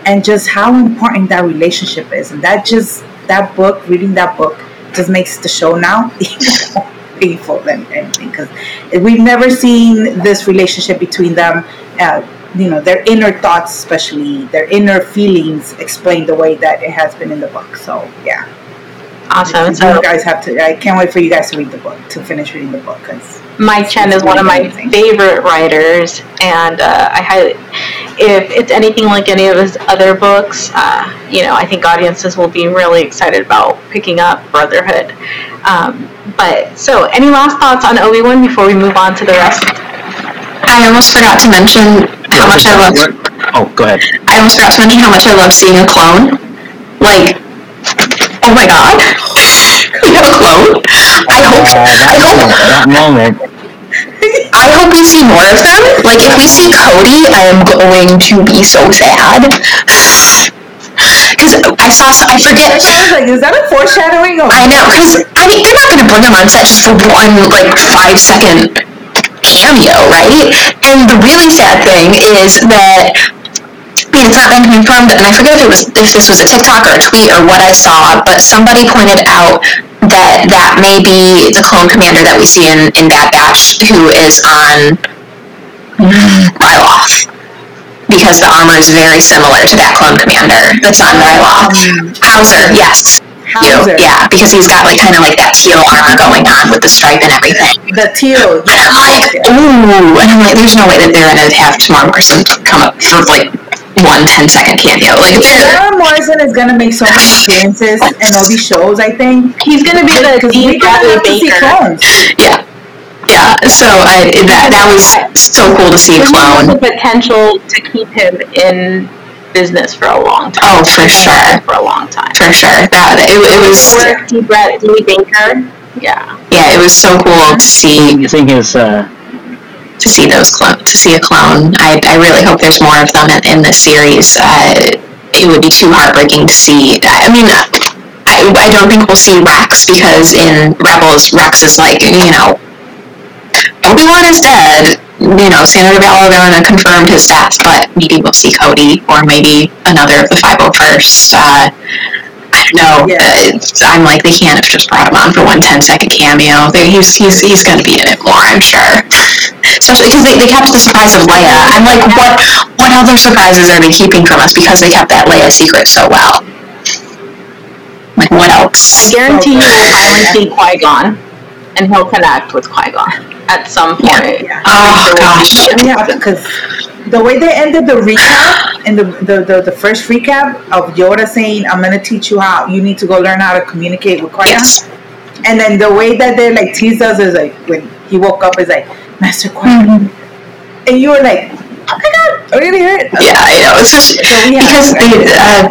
and just how important that relationship is. And that just that book, reading that book, just makes the show now painful than anything because we've never seen this relationship between them. Uh, you know their inner thoughts, especially their inner feelings, explained the way that it has been in the book. So yeah. Awesome. You guys have to. I can't wait for you guys to read the book to finish reading the book because Mike Chen is one of my favorite writers, and uh, I highly, if it's anything like any of his other books, uh, you know, I think audiences will be really excited about picking up Brotherhood. Um, but so, any last thoughts on Obi Wan before we move on to the rest? I almost forgot to mention how much I love. Oh, go ahead. I almost forgot to mention how much I love seeing a clone. Like, oh my god, we have a clone. I hope. Uh, that, I hope. that moment. I hope we see more of them. Like, if we see Cody, I am going to be so sad. Because I saw, I forget. I like, is that a foreshadowing? Of- I know, because I mean, they're not going to bring him on set just for one like five second cameo, right? And the really sad thing is that I mean, it's not been confirmed, and I forget if it was if this was a TikTok or a tweet or what I saw, but somebody pointed out that that may be the clone commander that we see in in Bad Batch, who is on uh, Ryloth. Because the armor is very similar to that clone commander that's on Ryloth. Mm-hmm. Howzer, yes. You, yeah, because he's got like kind of like that teal armor going on with the stripe and everything. the teal. And I'm like, ooh, and I'm like, there's no way that they're gonna have Temuera Morrison come up for like one 10 second cameo. Like, they're, Morrison is gonna make so many appearances in all these shows. I think He's going to be the because Dee we're gonna Bradley have to see Baker. clones. yeah, yeah. So I that that was so cool to see a There's the potential to keep him in business for a long time. Oh, for sure, For a long time. for sure. That it, it was Work, Dee Bradley Baker. Yeah. yeah, it was so cool to see Seeing his uh, to see those clone to see a clone. I, I really hope there's more of them in, in this series. Uh, it would be too heartbreaking to see. I mean, I, I don't think we'll see Rex because in Rebels, Rex is like you know, Obi Wan is dead. You know, Senator Valorana confirmed his death, but maybe we'll see Cody or maybe another of the 501st. Uh, I don't know. Yeah. Uh, I'm like, they can't have just brought him on for one 10 second cameo. They, he's he's, he's going to be in it more, I'm sure. Especially because they, they kept the surprise of Leia. I'm like, what what other surprises are they keeping from us because they kept that Leia secret so well? Like, what else? I guarantee you will finally see Qui Gon, and he'll connect with Qui Gon at some point. Yeah. Oh, gosh. Yeah, because the way they ended the recap and the, the, the, the first recap of Yoda saying, "I'm gonna teach you how you need to go learn how to communicate with Qui Yes. and then the way that they like teased us is like when he woke up is like Master Qui, and you were like, "Oh my god, are you gonna hear it?" Yeah, I know. It's just So because they, uh,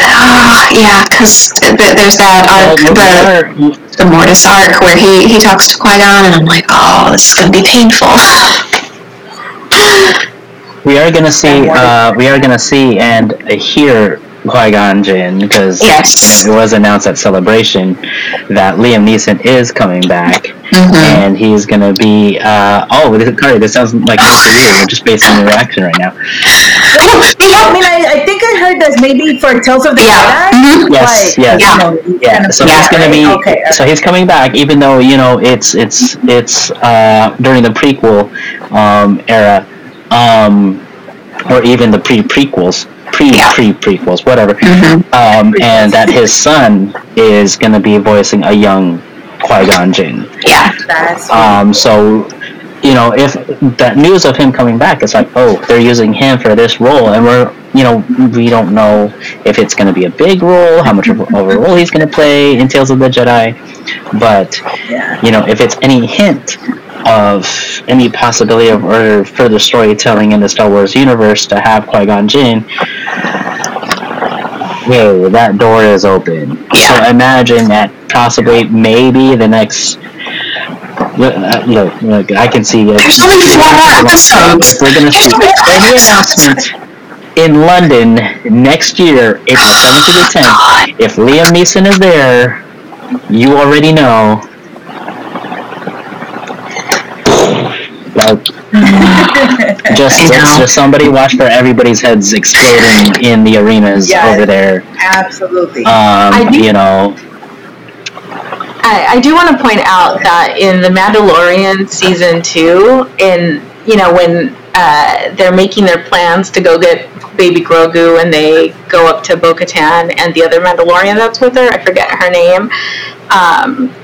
uh, yeah, because th- there's that arc, the the Mortis arc where he he talks to Qui Gon, and I'm like, oh, this is gonna be painful. we are gonna see uh, we are gonna see and hear Qui-Gon Jinn because Yes. it was announced at Celebration that Liam Neeson is coming back Mhm. and he's gonna be uh, oh this, Carly, this sounds like for you we're just basing your reaction right now I mean, I, I think I heard that maybe for Tales of the Yeah. Jedi. Mhm. Yes, yes. You know, Yeah, so he's gonna be okay. so he's coming back, even though you know it's it's it's uh, during the prequel um, era, um, or even the pre prequels, pre Yeah. pre prequels, whatever, Mhm. um, and that his son is gonna be voicing a young Qui Gon Jinn. Yeah. That's Um, so, you know, if that news of him coming back, it's like, oh, they're using him for this role, and we're, you know, we don't know if it's going to be a big role, how much of a role he's going to play in Tales of the Jedi, but you know, if it's any hint of any possibility of or further storytelling in the Star Wars universe to have Qui Gon Jinn, hey, that door is open. So imagine that possibly, maybe the next. Uh, look, look, I can see it. There's only four more episodes. If we're gonna see any announcement in London next year, April 7th to the 10th, if Liam Neeson is there, you already know. Like, just, just, somebody watch for everybody's heads exploding in the arenas Yes. over there. Absolutely. Um, you know, I, I do want to point out that in the Mandalorian season two, in you know when uh, they're making their plans to go get baby Grogu, and they go up to Bo-Katan and the other Mandalorian that's with her, I forget her name. Um,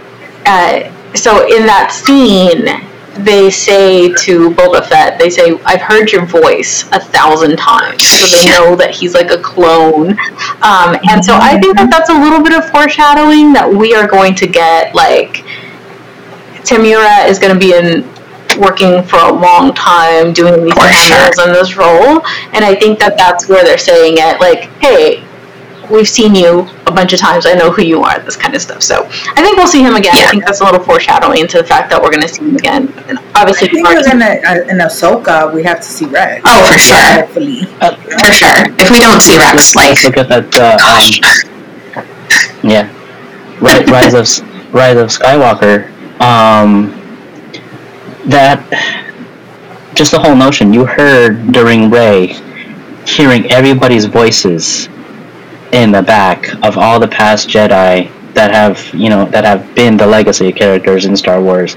uh, so in that scene, they say to Boba Fett, they say, "I've heard your voice a thousand times," so they know that he's like a clone. Um, and so I think that that's a little bit of foreshadowing that we are going to get like Temuera is going to be in working for a long time doing these For sure. in this role, and I think that that's where they're saying it like, "Hey." We've seen you a bunch of times. I know who you are. This kind of stuff. So I think we'll see him again. Yeah. I think that's a little foreshadowing to the fact that we're going to see him again. And obviously, I think we've we're already- gonna uh, in Ahsoka we have to see Rex. Oh, for sure. Hopefully. For sure. If we don't see Rex, like, let's look at that. Uh, gosh. um, yeah, Rise of Rise of Skywalker. Um, that just the whole notion you heard during Rey, hearing everybody's voices in the back of all the past Jedi that have you know that have been the legacy characters in Star Wars.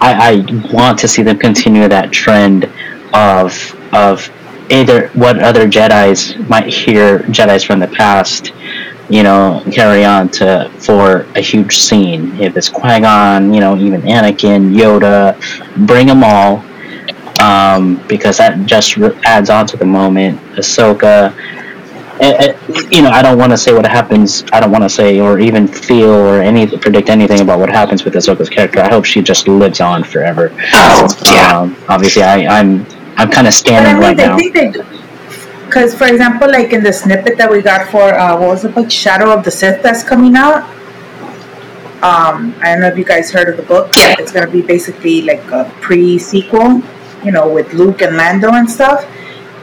I, I want to see them continue that trend of of either what other Jedi's might hear Jedi's from the past, you know, carry on to for a huge scene. If it's Qui Gon, you know, even Anakin, Yoda, bring them all, um, because that just adds on to the moment. Ahsoka. Eh, eh, you know, I don't want to say what happens. I don't want to say or even feel or any predict anything about what happens with Ahsoka's character. I hope she just lives on forever. oh, yeah. Um, obviously, I, I'm I'm kind of But I standing mean, right now. think they do. Because, for example, like in the snippet that we got for uh, what was it, book Shadow of the Sith that's coming out. Um, I don't know if you guys heard of the book. Yeah. It's gonna be basically like a pre-sequel, you know, with Luke and Lando and stuff.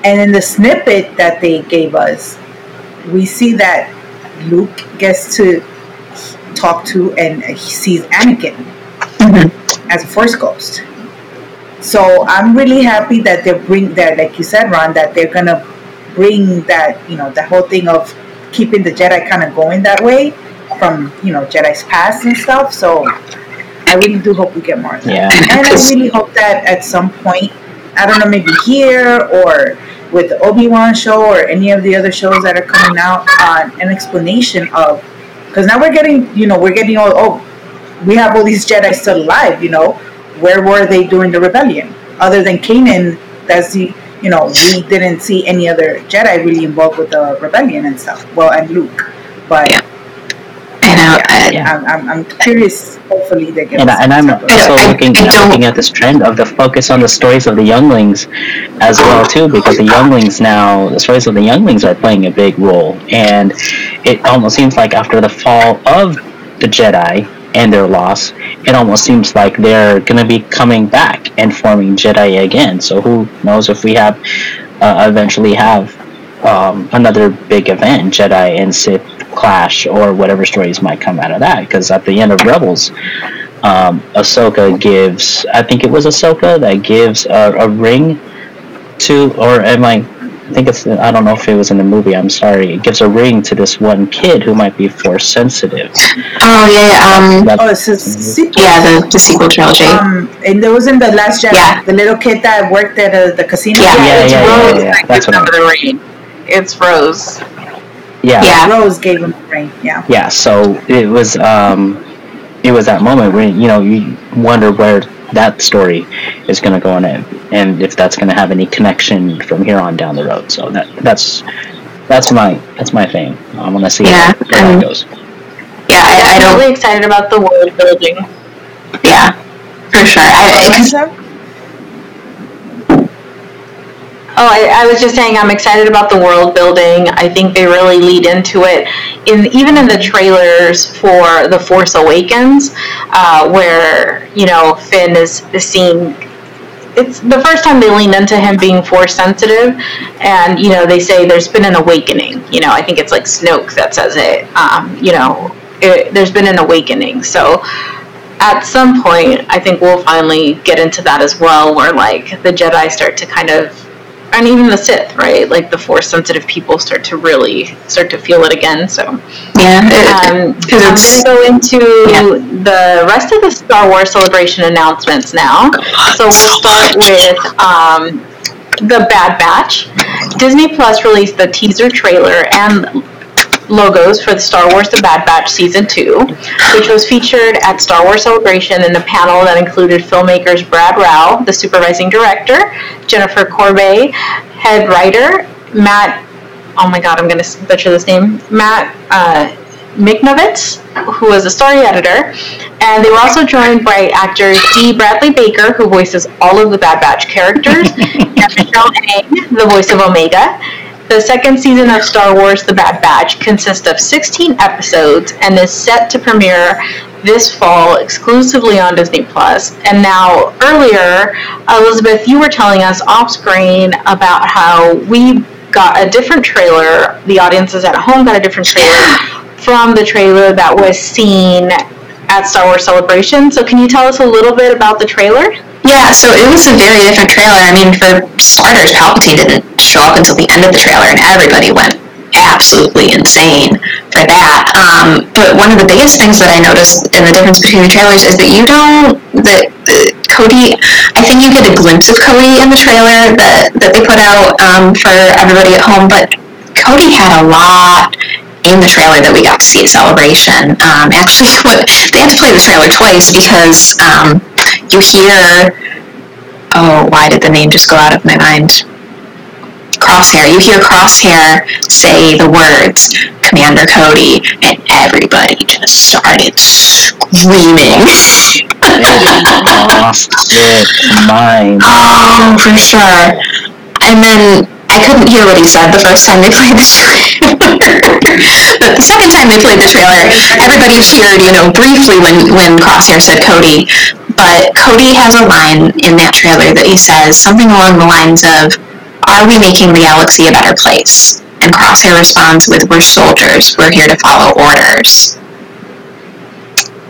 And in the snippet that they gave us, we see that Luke gets to talk to and he sees Anakin mm-hmm. as a Force ghost. So I'm really happy that they bring that, like you said, Ron, that they're gonna bring that, you know, the whole thing of keeping the Jedi kind of going that way from, you know, Jedi's past and stuff. So I really do hope we get more of that. Yeah. And I really hope that at some point, I don't know, maybe here or with the Obi Wan show or any of the other shows that are coming out, on an explanation of, because now we're getting, you know, we're getting all, oh, we have all these Jedi still alive, you know, where were they during the rebellion? Other than Kanan, that's the, you know, we didn't see any other Jedi really involved with the rebellion and stuff. Well, and Luke, but Yeah. I know. uh, Yeah. I'm, I'm, I'm curious. Hopefully, they get. And, I- and I'm some type of- also I- looking, I don't- looking at this trend of the focus on the stories of the younglings as well too, because the younglings now, the stories of the younglings are playing a big role, and it almost seems like after the fall of the Jedi and their loss, it almost seems like they're gonna be coming back and forming Jedi again. So who knows if we have uh, eventually have um, another big event, Jedi and Sith clash, or whatever stories might come out of that. Because at the end of Rebels, um, Ahsoka gives, I think it was Ahsoka that gives a, a ring to, or am I I think it's I don't know if it was in the movie. I'm sorry. It gives a ring to this one kid who might be force sensitive. Oh yeah, um, That- Oh, it's a sequel. yeah, the, the sequel trilogy. Um, and there was in the Last Jedi, Yeah. the little kid that worked at uh, the casino. Yeah. yeah, it's yeah, yeah, yeah, yeah. That's what them I- the ring. It's Rose. yeah, Yeah. Rose gave him the ring. Yeah. yeah. So it was um, it was that moment when you know you wonder where that story is going to go in it, and if that's going to have any connection from here on down the road. So that that's that's my that's my thing. I want to see Yeah, where, where um, that goes. yeah, I, I I'm don't. really excited about the world building. Yeah, for sure. I, I, Oh, I, I was just saying I'm excited about the world building. I think they really lead into it. In even in the trailers for The Force Awakens, uh, where you know Finn is, is seen. It's the first time they lean into him being force sensitive, and you know they say there's been an awakening. You know I think it's like Snoke that says it. Um, you know it, there's been an awakening. So at some point, I think we'll finally get into that as well, where like the Jedi start to kind of, and even the Sith, right? Like the Force sensitive people start to really start to feel it again. So yeah, um, I'm going to go into Yeah. the rest of the Star Wars Celebration announcements now. So we'll start with um, the Bad Batch. Disney Plus released the teaser trailer and logos for the Star Wars The Bad Batch Season 2, which was featured at Star Wars Celebration in a panel that included filmmakers Brad Rau, the supervising director, Jennifer Corbett, head writer, Matt, oh my god, I'm going to butcher this name, Matt uh, Michnovetz, who was a story editor, and they were also joined by actors D. Bradley Baker, who voices all of the Bad Batch characters, and Michelle Ang, the voice of Omega. The second season of Star Wars The Bad Batch consists of 16 episodes and is set to premiere this fall exclusively on Disney Plus. And now, earlier, Elizabeth, you were telling us off screen about how we got a different trailer, the audiences at home got a different trailer from the trailer that was seen at Star Wars Celebration. So, can you tell us a little bit about the trailer? Yeah, so it was a very different trailer. I mean, for starters, Palpatine didn't show up until the end of the trailer, and everybody went absolutely insane for that. Um, but one of the biggest things that I noticed in the difference between the trailers is that you don't that uh, Cody. I think you get a glimpse of Cody in the trailer that that they put out um, for everybody at home, but Cody had a lot in the trailer that we got to see at Celebration. Um, actually, what, they had to play the trailer twice because um, you hear. Oh, why did the name just go out of my mind? Crosshair. You hear Crosshair say the words Commander Cody, and everybody just started screaming. Lost mind. Oh, for sure. And then I couldn't hear what he said the first time they played the trailer. but the second time they played the trailer, everybody cheered, you know, briefly when, when Crosshair said Cody. But Cody has a line in that trailer that he says something along the lines of, Are we making the galaxy a better place? And Crosshair responds with, We're soldiers. We're here to follow orders.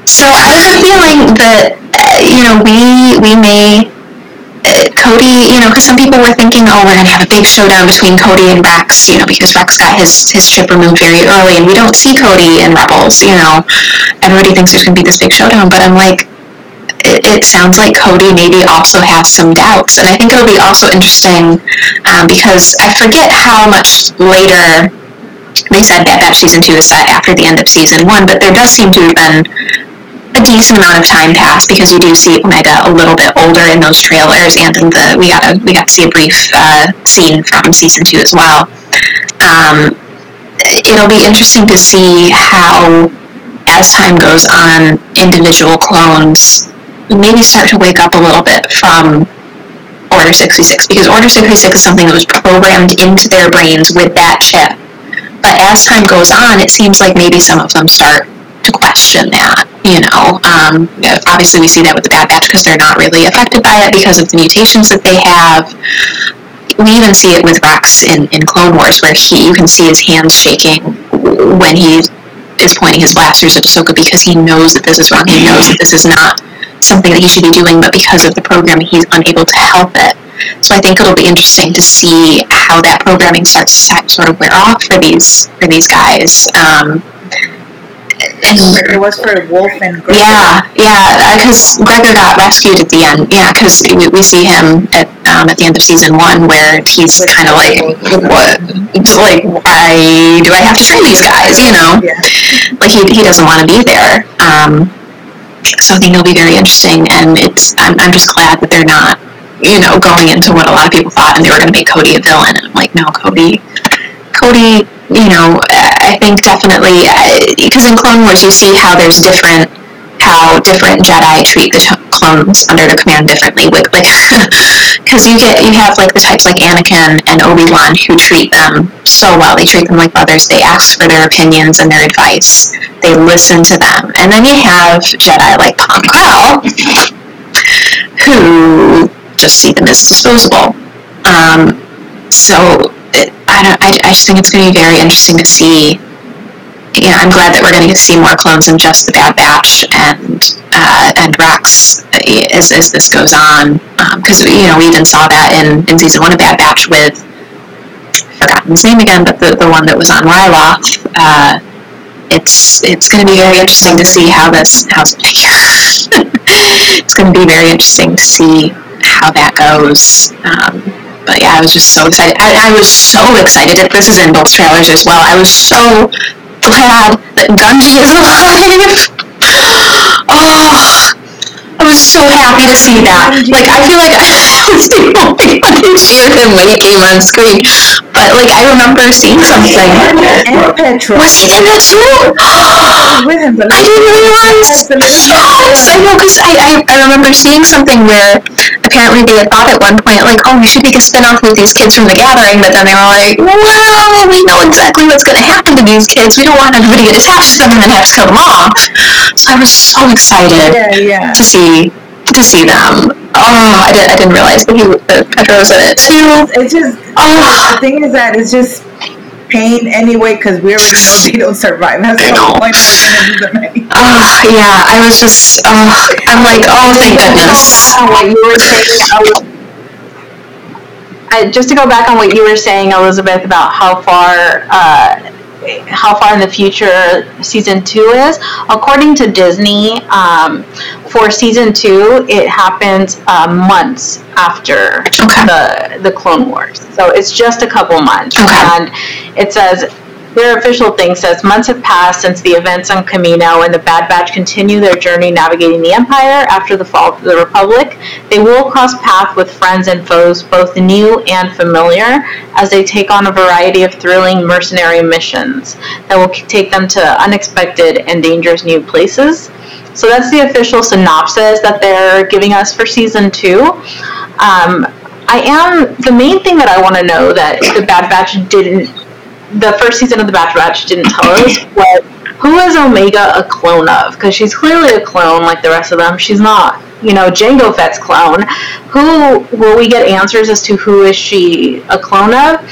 So I have a feeling that, uh, you know, we, we may uh, Cody, you know, because some people were thinking, oh, we're gonna have a big showdown between Cody and Rex, you know, because Rex got his his chip removed very early, and we don't see Cody in Rebels, you know. Everybody thinks there's gonna be this big showdown, but I'm like, it, it sounds like Cody maybe also has some doubts, and I think it'll be also interesting um, because I forget how much later they said that that season two is set after the end of season one, but there does seem to have been a decent amount of time passed because you do see Omega a little bit older in those trailers, and in the we got a we got to see a brief uh, scene from season two as well. Um, it'll be interesting to see how, as time goes on, individual clones maybe start to wake up a little bit from Order 66 because Order 66 is something that was programmed into their brains with that chip. But as time goes on, it seems like maybe some of them start to question that. You know, um, obviously we see that with the Bad Batch because they're not really affected by it because of the mutations that they have. We even see it with Rex in, in Clone Wars where he you can see his hands shaking when he is pointing his blasters at Ahsoka because he knows that this is wrong. He knows that this is not something that he should be doing, but because of the programming, he's unable to help it. So I think it'll be interesting to see how that programming starts to sort of wear off for these for these guys. Um, it was for Wolffe and Gregor. Yeah, yeah, because Gregor got rescued at the end. Yeah, because we, we see him at um, at the end of season one where he's kind of like, what, like, why do I have to train these guys? You know, Yeah. like he, he doesn't want to be there. Um, so I think it'll be very interesting, and it's I'm, I'm just glad that they're not, you know, going into what a lot of people thought, and they were going to make Cody a villain. And I'm like, no, Cody, Cody, you know, I think definitely because in Clone Wars you see how there's different how different Jedi treat the clones under their command differently. With like, because you get you have like the types like Anakin and Obi Wan who treat them so well. They treat them like brothers. They ask for their opinions and their advice. They listen to them. And then you have Jedi like Pong Krell, who just see them as disposable. Um, so I don't. I, I just think it's going to be very interesting to see yeah, I'm glad that we're going to see more clones than just the Bad Batch and uh, and Rex as, as this goes on. Because you know we even saw that in, in season one of Bad Batch with forgotten his name again, but the, the one that was on Ryloth. Uh, it's it's going to be very interesting to see how this how it's going to be very interesting to see how that goes. Um, but yeah, I was just so excited. I, I was so excited that this is in both trailers as well. I was so glad that Gungi is alive. Oh, I was so happy to see that. Like, I feel like I was the only one who cheered him when he came on screen. But, like, I remember seeing something. And Petro. Was he in that too? with him, I didn't realize. Yes, I know, because I, I, I remember seeing something where apparently they had thought at one point, like, oh, we should make a spin-off with these kids from The Gathering, but then they were like, well, we know exactly what's going to happen to these kids. We don't want everybody to get attached to them and then have to kill them off. So I was so excited Yeah, yeah. to see to see them. Oh, I, did, I didn't realize that he uh, that Petro was in it too. It's just Oh, the thing is that it's just pain anyway because we already know they don't survive. That's I the know. whole point of the enemy. oh, yeah. I was just, oh, I'm like, oh, thank goodness. what you were saying, I, just to go back on what you were saying, Elizabeth, about how far, uh, how far in the future season two is. According to Disney, um, for season two, it happens uh, months after Okay. the the Clone Wars. So it's just a couple months, Okay. and it says. Their official thing says months have passed since the events on Kamino and the Bad Batch continue their journey navigating the Empire after the fall of the Republic. They will cross paths with friends and foes, both new and familiar, as they take on a variety of thrilling mercenary missions that will take them to unexpected and dangerous new places. So that's the official synopsis that they're giving us for season two. Um, I am the main thing that I want to know that the Bad Batch didn't, the first season of the Bad Batch didn't tell us was who is Omega a clone of? Because she's clearly a clone like the rest of them. She's not, you know, Jango Fett's clone. Who will we get answers as to who is she a clone of?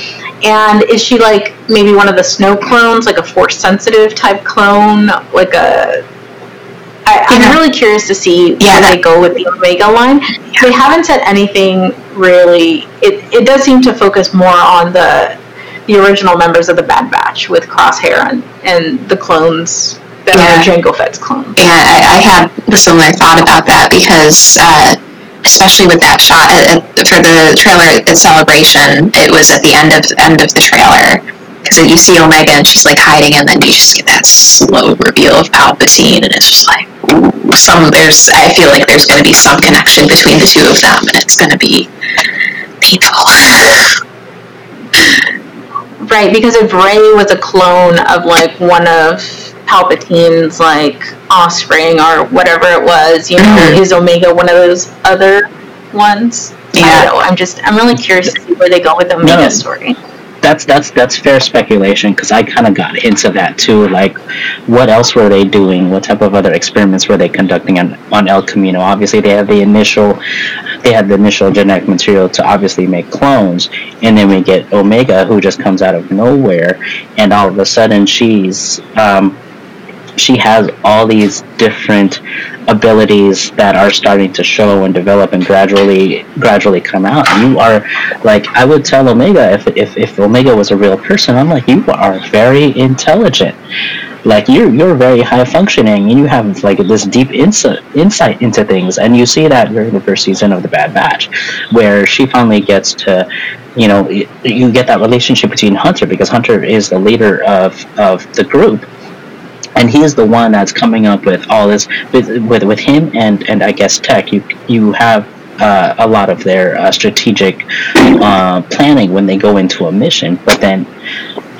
And is she like maybe one of the snow clones, like a force sensitive type clone, like a I, I'm Yeah. really curious to see Yeah, where that- they go with the Omega line. They haven't said anything really. It, it does seem to focus more on the the original members of the Bad Batch with Crosshair and, and the clones that Yeah. are Jango Fett's clones. Yeah, I, I had the similar thought about that because, uh, especially with that shot at, at, for the trailer at Celebration, it was at the end of end of the trailer because you see Omega and she's like hiding, and then you just get that slow reveal of Palpatine, and it's just like ooh, some. There's, I feel like there's going to be some connection between the two of them, and it's going to be painful. Right, because if Rey was a clone of like one of Palpatine's like offspring or whatever it was, you know, Mhm. is Omega one of those other ones? I Yeah. know. I'm just I'm really curious to see where they go with the Omega No. story. That's that's that's fair speculation because I kind of got hints of that too. Like, what else were they doing? What type of other experiments were they conducting on on El Camino? Obviously, they had the initial, they had the initial genetic material to obviously make clones, and then we get Omega, who just comes out of nowhere, and all of a sudden she's um, she has all these different abilities that are starting to show and develop and gradually gradually come out. You are like I would tell Omega if if, if Omega was a real person, I'm like you are very intelligent. Like you're you're very high functioning and you have like this deep insight insight into things and you see that during the first season of the Bad Batch where she finally gets to you know you get that relationship between Hunter because Hunter is the leader of of the group and he is the one that's coming up with all this with with, with him and and I guess Tech. You you have uh, a lot of their uh, strategic uh, planning when they go into a mission, but then.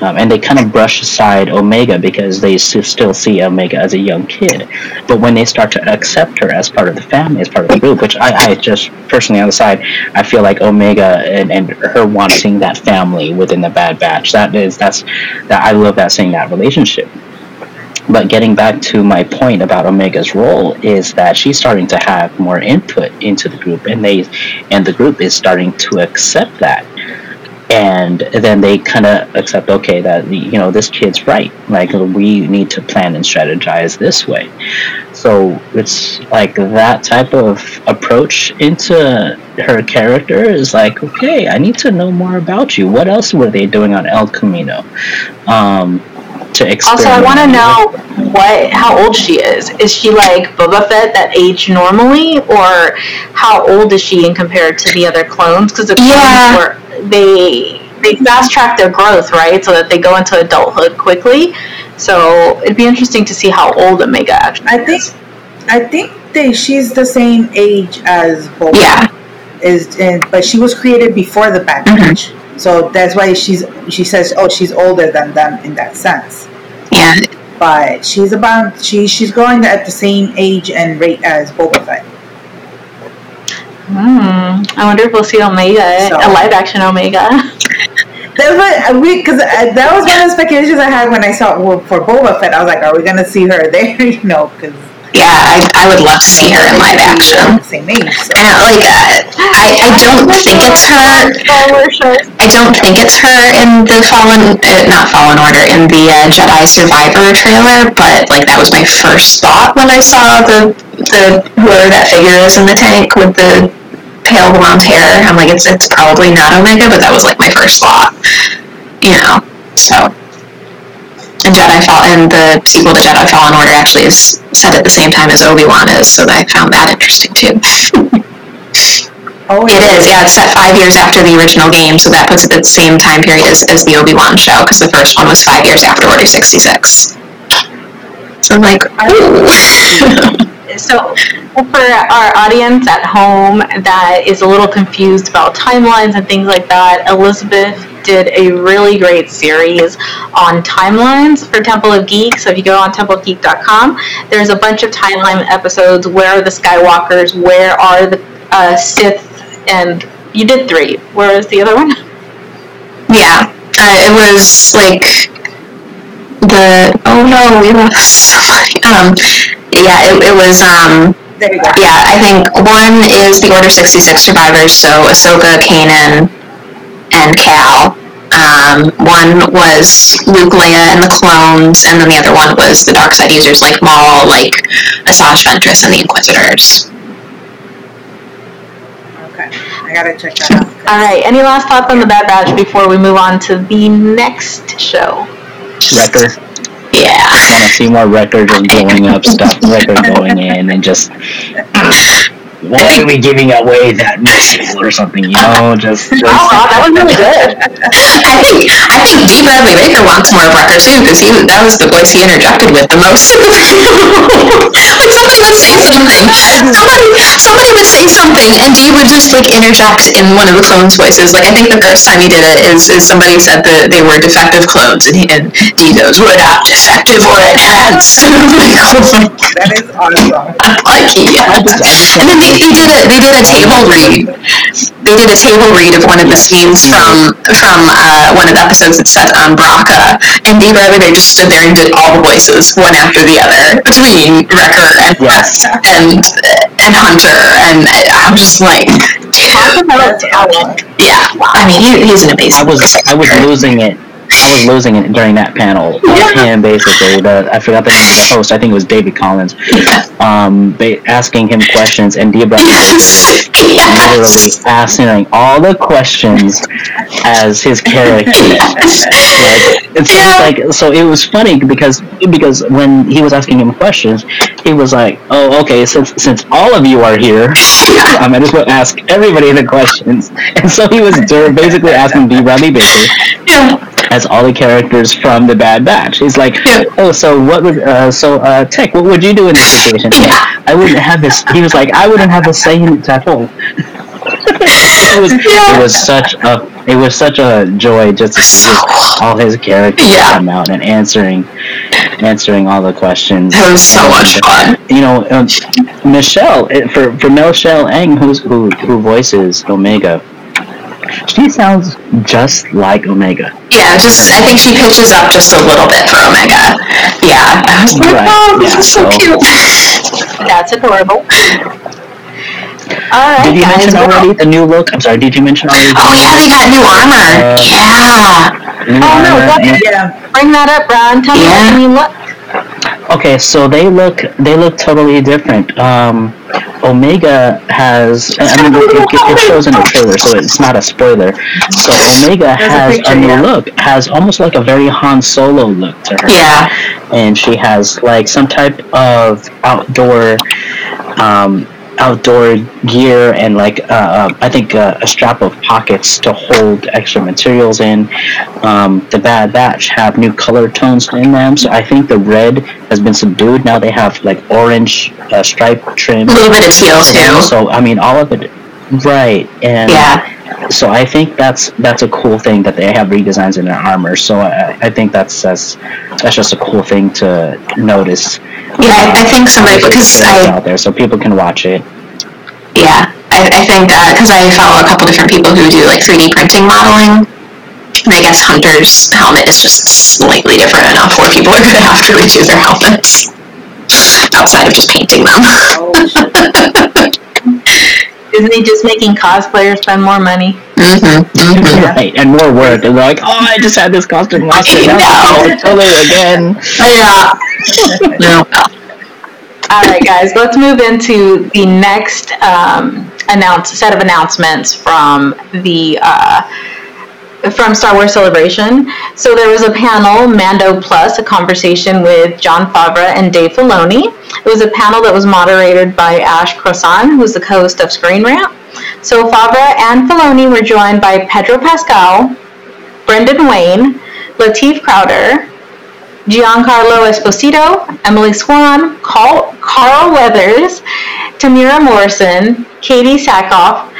Um, and they kind of brush aside Omega because they s- still see Omega as a young kid. But when they start to accept her as part of the family, as part of the group, which I, I just personally on the side, I feel like Omega and, and her wanting that family within the Bad Batch. That is that's that I love that seeing that relationship. But getting back to my point about Omega's role is that she's starting to have more input into the group, and they and the group is starting to accept that. And then they kind of accept, okay, that you know this kid's right. Like we need to plan and strategize this way. So it's like that type of approach into her character is like, okay, I need to know more about you. What else were they doing on El Camino? Um, to Also, I want to know what how old she is. Is she like Boba Fett that age normally, or how old is she in compared to the other clones? Because the clones Yeah. were they they fast track their growth, right, so that they go into adulthood quickly. So it'd be interesting to see how old Omega actually I think is. I think they she's the same age as Boba. Yeah. Is and but she was created before the Bad. Batch. Mm-hmm. So that's why she's she says, Oh, she's older than them in that sense. Yeah. But she's about she she's going at the same age and rate as Boba Fett. Hmm. I wonder if we'll see Omega, So- a live action Omega. That's what we because that was one of the speculations I had when I saw well, for Boba Fett. I was like, are we gonna see her there? You know, because Yeah, I, I would love to see her in live action. Same age. So. And like, uh, I, I don't think it's her. Star Wars shows. I don't think it's her in the Fallen, uh, not Fallen Order, in the uh, Jedi Survivor trailer. But like, that was my first thought when I saw the the whoever that figure is in the tank with the pale blonde hair. I'm like, it's it's probably not Omega, but that was like my first thought. You know, so. And Jedi Fall and the sequel to Jedi Fallen Order actually is set at the same time as Obi Wan is, so I found that interesting too. Oh, It is, yeah. It's set five years after the original game, so that puts it at the same time period as, as the Obi Wan show, because the first one was five years after Order sixty six. So I'm like, ooh. So, for our audience at home that is a little confused about timelines and things like that, Elizabeth did a really great series on timelines for Temple of Geek. So, if you go on templeofgeek.com, there's a bunch of timeline episodes. Where are the Skywalkers? Where are the uh, Sith? And you did three. Where is the other one? yeah, uh, it was like the oh no, we lost somebody. Um, yeah, it, it was um. there you go. Yeah, I think one is the Order 66 survivors, so Ahsoka, Kanan, and Cal. Um, one was Luke, Leia, and the clones, and then the other one was the dark side users like Maul, like Asajj Ventress, and the Inquisitors. Okay, I gotta check that out. All right. Any last thoughts on the Bad Batch before we move on to the next show? Wrecker. Yeah. I want to see more Wrecker just blowing up stuff. Wrecker going in and just. Why are we giving away that missile or something? You know, oh, just. just Oh, wow, that was really good. I think I think Dee Bradley Baker wants more of Wrecker too, because he that was the voice he interjected with the most. somebody would say something, somebody somebody would say something, and Dee would just like interject in one of the clones' voices. Like I think the first time he did it is, is somebody said that they were defective clones, and, he, and Dee goes, "We're defective or enhanced." like, oh my That is awesome. like yes. And then they, they did a they did a table read. They did a table read of one of the scenes from from uh, one of the episodes that's set on Braca, and Dave Bradley Baker just stood there and did all the voices one after the other between Wrecker and Yes. and and Hunter, and I'm just like, Talk about talent. yeah. I mean, he, he's an amazing. I was I was losing it I was losing it during that panel. Of him basically, the I forgot the name of the host. I think it was David Collins. Um, they asking him questions, and Brother Yes. literally answering all the questions as his character. Like, so Yeah. like, so it was funny because because when he was asking him questions, he was like, oh, okay, since since all of you are here, I'm just going to ask everybody the questions. And so he was basically asking Dee Bradley Baker Yeah. As all the characters from the Bad Batch. He's like, Yeah. oh, so what would uh, so uh, Tech? What would you do in this situation? Yeah. I wouldn't have this. He was like, I wouldn't have a say in it at all. it was Yeah. it was such a it was such a joy just to see all his characters Yeah. come out and answering answering all the questions. That was so much fun. You know, um, Michelle for for Michelle Ang, who's who who voices Omega. She sounds just like Omega. Yeah, just I think she pitches up just a little bit for Omega. Yeah, I was like, Right, oh, this yeah, is so so- cute. That's adorable. All right, Did you guys. mention well- already the new look? I'm sorry. Did you mention already? Oh yeah, they got new armor. Uh, yeah. New Oh, no, armor what- and- Yeah. Bring that up, Brian. Tell me Yeah. what you look. Okay, so they look they look totally different. Um, Omega has I mean it, it, it shows in the trailer, so it's not a spoiler. So Omega There's has a, picture, new yeah. look, has almost like a very Han Solo look to her. Yeah. and she has like some type of outdoor um, outdoor gear and like uh, uh, I think uh, a strap of pockets to hold extra materials in. Um, the Bad Batch have new color tones in them, so I think the red has been subdued. Now they have like orange uh, stripe trim. A little bit of teal too. So I mean, all of it, right? And Yeah. So I think that's that's a cool thing that they have redesigns in their armor. So I, I think that's that's that's just a cool thing to notice. Yeah, I, I think somebody because It's I out there, so people can watch it. yeah I, I think because I follow a couple different people who do like 3D printing modeling. And I guess Hunter's helmet is just slightly different enough where people are going to have to redo their helmets outside of just painting them. Oh, Isn't he just making cosplayers spend more money? hmm hmm Right, and more work. And they're like, oh, I just had this costume last year. I Now know. it's totally again. Yeah. no. All right, guys, let's move into the next um, announce set of announcements from the uh, from Star Wars Celebration. So there was a panel, Mando Plus, a conversation with Jon Favreau and Dave Filoni. It was a panel that was moderated by Ash Crossan, who's the co-host of Screen Rant. So Favreau and Filoni were joined by Pedro Pascal, Brendan Wayne, Lateef Crowder, Giancarlo Esposito, Emily Swan, Carl, Carl Weathers, Temuera Morrison, Katee Sackhoff,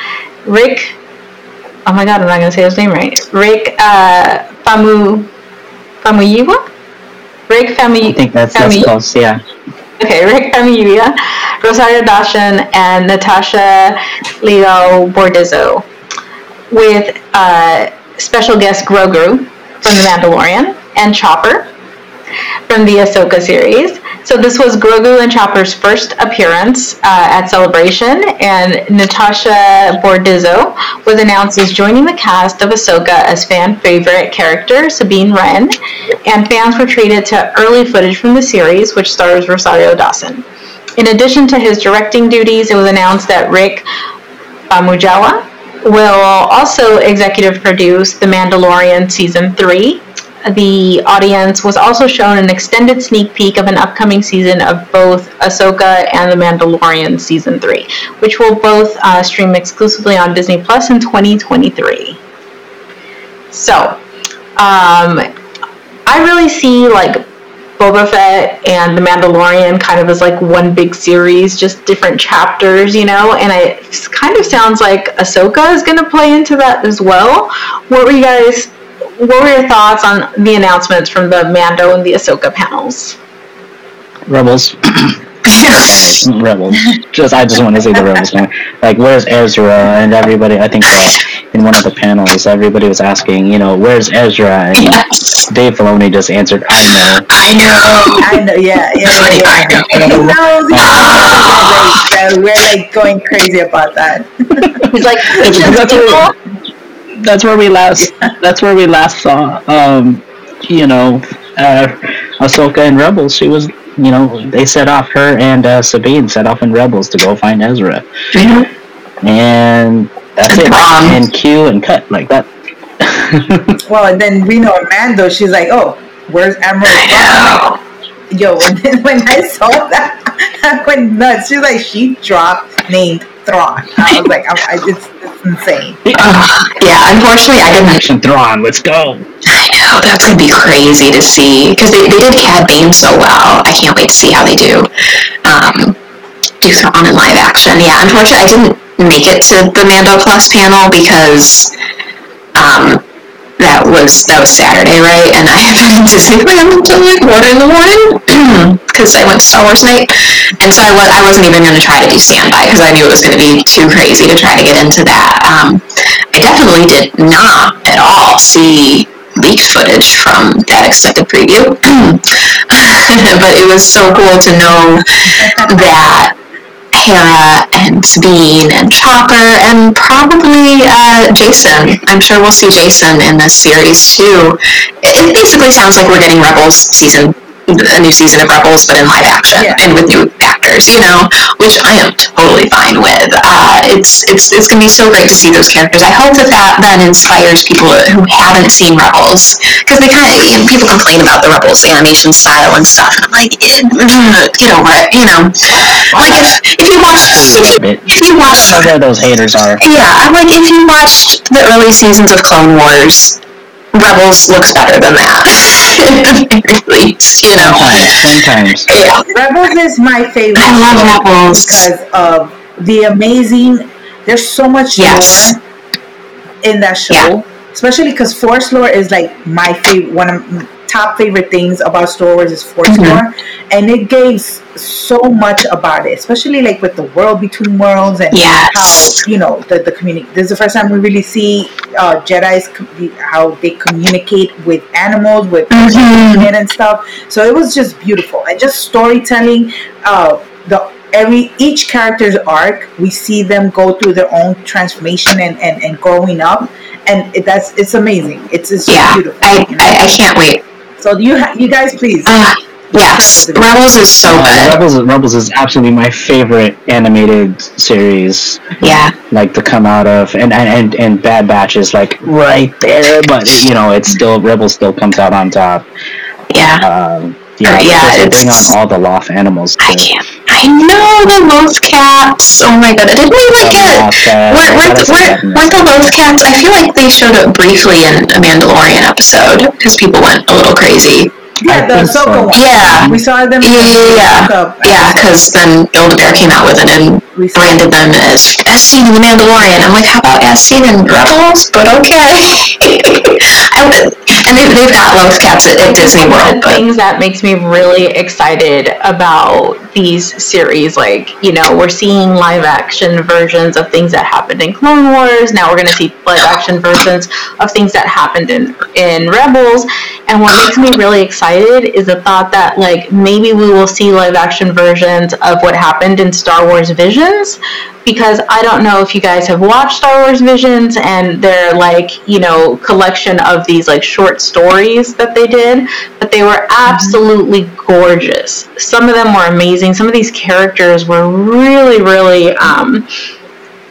Rick. Oh my God, I'm not gonna say his name right. Rick uh, Famu Famuyiwa. Rick Famu. I think that's that's Famu- close. Yeah. Okay, Rick Famuyiwa, Rosario Dawson, and Natasha Liu Bordizzo, with uh, special guest Grogu from The Mandalorian and Chopper from the Ahsoka series. So this was Grogu and Chopper's first appearance uh, at Celebration, and Natasha Bordizzo was announced as joining the cast of Ahsoka as fan favorite character Sabine Wren, and fans were treated to early footage from the series, which stars Rosario Dawson. In addition to his directing duties, it was announced that Rick Famuyiwa will also executive produce The Mandalorian Season 3. The audience was also shown an extended sneak peek of an upcoming season of both Ahsoka and The Mandalorian Season 3, which will both uh, stream exclusively on Disney Plus in 2023. So, um, I really see like Boba Fett and The Mandalorian kind of as like one big series, just different chapters, you know. And it kind of sounds like Ahsoka is going to play into that as well. What were you guys? What were your thoughts on the announcements from the Mando and the Ahsoka panels? Rebels. Rebels. Just I just want to say the Rebels name. Like, where's Ezra and everybody? I think uh, in one of the panels, everybody was asking, you know, where's Ezra? And Yes. Dave Filoni just answered, I know. I know. I know, yeah, yeah, yeah. Like, I yeah. know. He knows, he knows. We're like going crazy about that. He's like, That's "Patience, what- people." That's where we last. That's where we last saw. Um, you know, uh, Ahsoka and Rebels. She was, you know, they set off her and uh, Sabine set off in Rebels to go find Ezra, and that's it. Wrong. And Q and cut like that. Well, and then we know Mando. She's like, "Oh, where's Admiral?" Yo, and then when I saw that, I went nuts. She's like, she dropped named Thrawn. I was like, I, I, it's, it's insane. Ugh, yeah, unfortunately, I didn't. Action Thrawn, let's go. I know that's gonna be crazy to see because they, they did Cad Bane so well. I can't wait to see how they do. Um, do Thrawn in live action. Yeah, unfortunately, I didn't make it to the Mando Plus panel because um, that was that was Saturday, right? And I had been in Disneyland until like one in the morning because I went to Star Wars night, and so I was I wasn't even going to try to do standby because I knew it was going to be too crazy to try to get into that. Um, I definitely did not at all see leaked footage from that extended preview, but it was so cool to know that Hera and Sabine and Chopper and probably uh, Jason. I'm sure we'll see Jason in this series too. It it basically sounds like we're getting Rebels season, a new season of Rebels, but in live action Yeah. and with new actors, you know, which I am totally fine with. Uh, it's it's it's gonna be so great to see those characters. I hope that that then inspires people who haven't seen Rebels because they kind of you know, people complain about the Rebels animation style and stuff. And I'm like, eh, mm, get over it, you know. Like if if you watch if you watch those haters are. yeah, I'm like if you watched the early seasons of Clone Wars, Rebels looks better than that. At least, you know. Sometimes, sometimes. Yeah. Rebels is my favorite I love Rebels. because of the amazing. There's so much Yes. lore in that show, Yeah. especially because Force lore is like my favorite. One of my top favorite things about Star Wars is Force Mhm. lore, and it gave so much about it, especially like with the world between worlds and Yes. how you know the the community. This is the first time we really see uh, Jedi's com- how they communicate with animals, with Mhm. and stuff. So it was just beautiful and just storytelling. Uh, the every each character's arc, we see them go through their own transformation and, and, and growing up, and it, that's it's amazing. It's it's just Yeah. beautiful. I, you know? I, I can't wait. So you ha- you guys please. Uh, yes. Rebels is so Uh, good. Rebels, Rebels is absolutely my favorite animated series. Yeah. Like to come out of, and and and, and Bad Batch is like right there, but you know it's still Rebels still comes out on top. Yeah. Um, you know, yeah, because they bring it's- on all the Loth animals. I can't. I know the Loth cats. Oh my god! I didn't we like get? Loth Cats, Weren't, weren't, weren't, weren't the Loth cats? I feel like they showed up briefly in a Mandalorian episode because people went a little crazy. yeah, I the think so. Ahsoka one. Yeah. we saw them. Yeah, yeah, yeah. Ahsoka Yeah, because then Build a Bear came out with it and branded them as as seen in the Mandalorian. I'm like, how about as seen in Rebels? But okay. I would, and they, they've got Loth cats at, at Disney one World, of the but things that makes me really excited about these series like you know we're seeing live action versions of things that happened in clone wars. Now we're going to see live action versions of things that happened in in rebels. And what makes me really excited is the thought that like maybe we will see live action versions of what happened in star wars visions because I don't know if you guys have watched Star Wars Visions and their like, you know, collection of these like short stories that they did, but they were absolutely gorgeous. Some of them were amazing. Some of these characters were really, really um,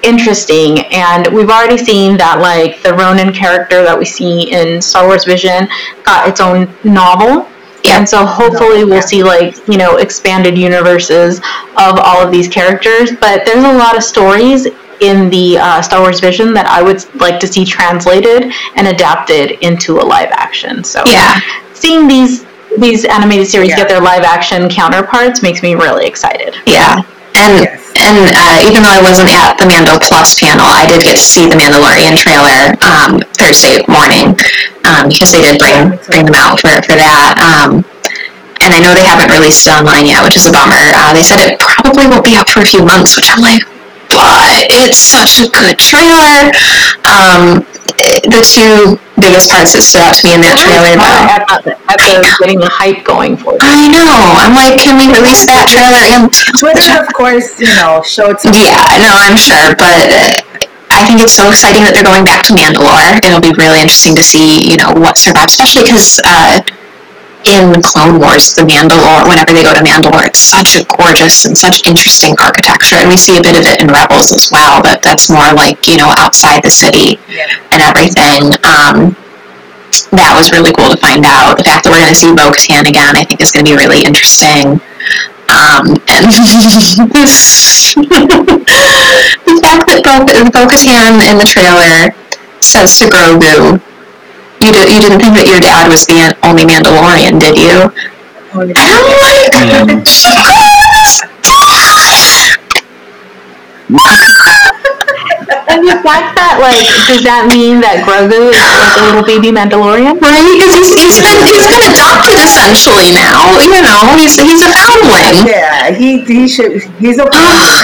interesting and we've already seen that like the Ronin character that we see in Star Wars Vision got its own novel and so hopefully we'll see like you know expanded universes of all of these characters but there's a lot of stories in the uh, star wars vision that i would like to see translated and adapted into a live action. So yeah, seeing these these animated series Yeah. get their live action counterparts makes me really excited. Yeah. And Yes. and uh, even though I wasn't at the Mando Plus panel, I did get to see the Mandalorian trailer um, Thursday morning um, because they did bring bring them out for for that. Um, and I know they haven't released it online yet, which is a bummer. Uh, they said it probably won't be out for a few months, which I'm like, it's such a good trailer. Um, the two biggest parts that stood out to me in that trailer, though. at, the, at getting the hype going for it I know. I'm like, can we release that trailer and Twitter, of course, you know, showed some. Yeah, no, I'm sure, but I I think it's so exciting that they're going back to Mandalore. It'll be really interesting to see, you know, what survives, especially because uh, in Clone Wars, the Mandalore, whenever they go to Mandalore, it's such a gorgeous and such interesting architecture, and we see a bit of it in Rebels as well. But that's more like you know outside the city and everything. Um, that was really cool to find out. The fact that we're going to see Bo-Katan again, I think, is going to be really interesting. Um, and this, the fact that Bo- Bo-Katan in the trailer says to Grogu, "You did, you didn't think that your dad was the only Mandalorian, did you?" And I'm like, And the fact that, like, does that mean that Grogu is like a little baby Mandalorian? right? Because he's, he's been he's been adopted essentially now. You know, he's he's a foundling. Yeah, he he should. He's a.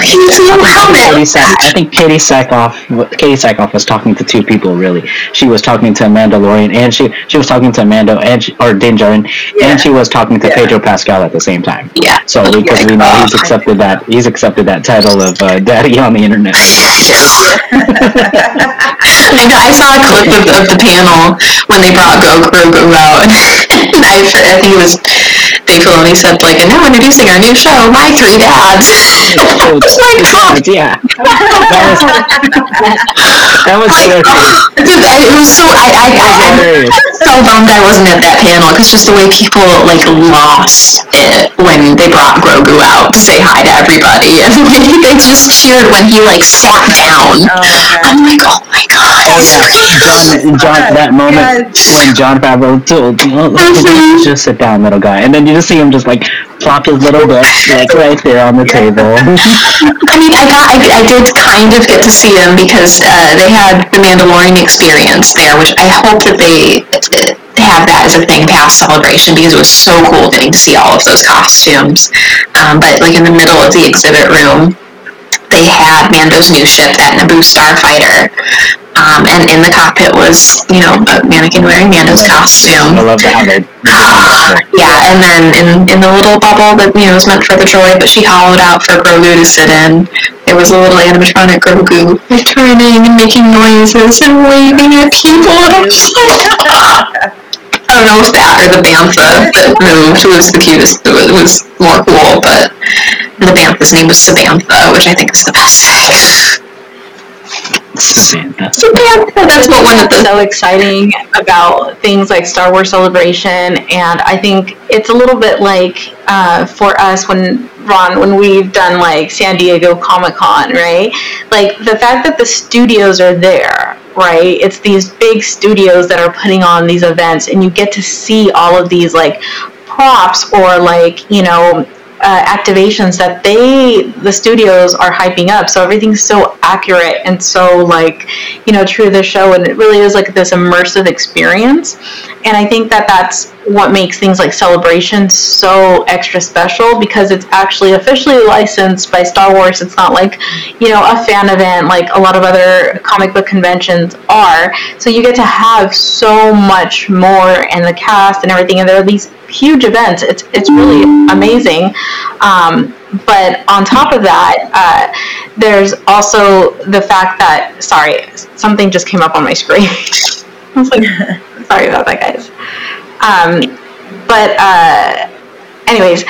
he's a Katee. Sack, I think Katee Sackhoff, Katee Sackhoff was talking to two people. Really, she was talking to a Mandalorian, and she she was talking to Mando, and she, or Din Djarin, Yeah. and she was talking to Yeah. Pedro Pascal at the same time. Yeah. So because we know he's accepted that he's accepted that title of uh, daddy on the internet. I know. I saw a clip of, of the panel when they brought Go Grogu out, and I, I think it was Filoni said like, "And now introducing our new show, My Three Dads." It's God. yeah, that was that was dude, I- it was so I I, I. I'm so bummed I wasn't at that panel because just the way people like lost it when they brought Grogu out to say hi to everybody and they just cheered when he like sat down. I'm like, oh my god. Oh yeah, Jon, Jon, that moment when Jon Favreau told you, know, Mhm. just sit down, little guy, and then you just see him just like plop his little book like right there on the table. I mean, I got, I, I did kind of get to see them because uh, they had the Mandalorian experience there, which I hope that they have that as a thing past Celebration because it was so cool getting to see all of those costumes. Um, but like in the middle of the exhibit room, they had Mando's new ship, that Naboo Starfighter. Um, and in the cockpit was, you know, a mannequin wearing Mando's costume. I love they. Yeah, and then in, in the little bubble that you know was meant for the droid, but she hollowed out for Grogu to sit in. There was a little animatronic Grogu like turning and making noises and waving at people. And I was like, I don't know if that or the bantha that moved was the cutest. It was, more cool, but the bantha's name was Samantha, which I think is the best thing. Santa. That's what one of the so exciting about things like Star Wars Celebration, and I think it's a little bit like uh, for us when Ron, when we've done like San Diego Comic Con, right? Like the fact that the studios are there, right? It's these big studios that are putting on these events, and you get to see all of these like props or like you know uh, activations that they the studios are hyping up. So everything's so accurate and so like you know true to the show. And it really is like this immersive experience. And i think that that's what makes things like celebration so extra special because it's actually officially licensed by star wars it's not like you know a fan event like a lot of other comic book conventions are so you get to have so much more and the cast and everything and there are these huge events it's it's really amazing um, but on top of that, uh, there's also the fact that sorry, something just came up on my screen. I was like, sorry about that, guys. Um, but uh, anyways,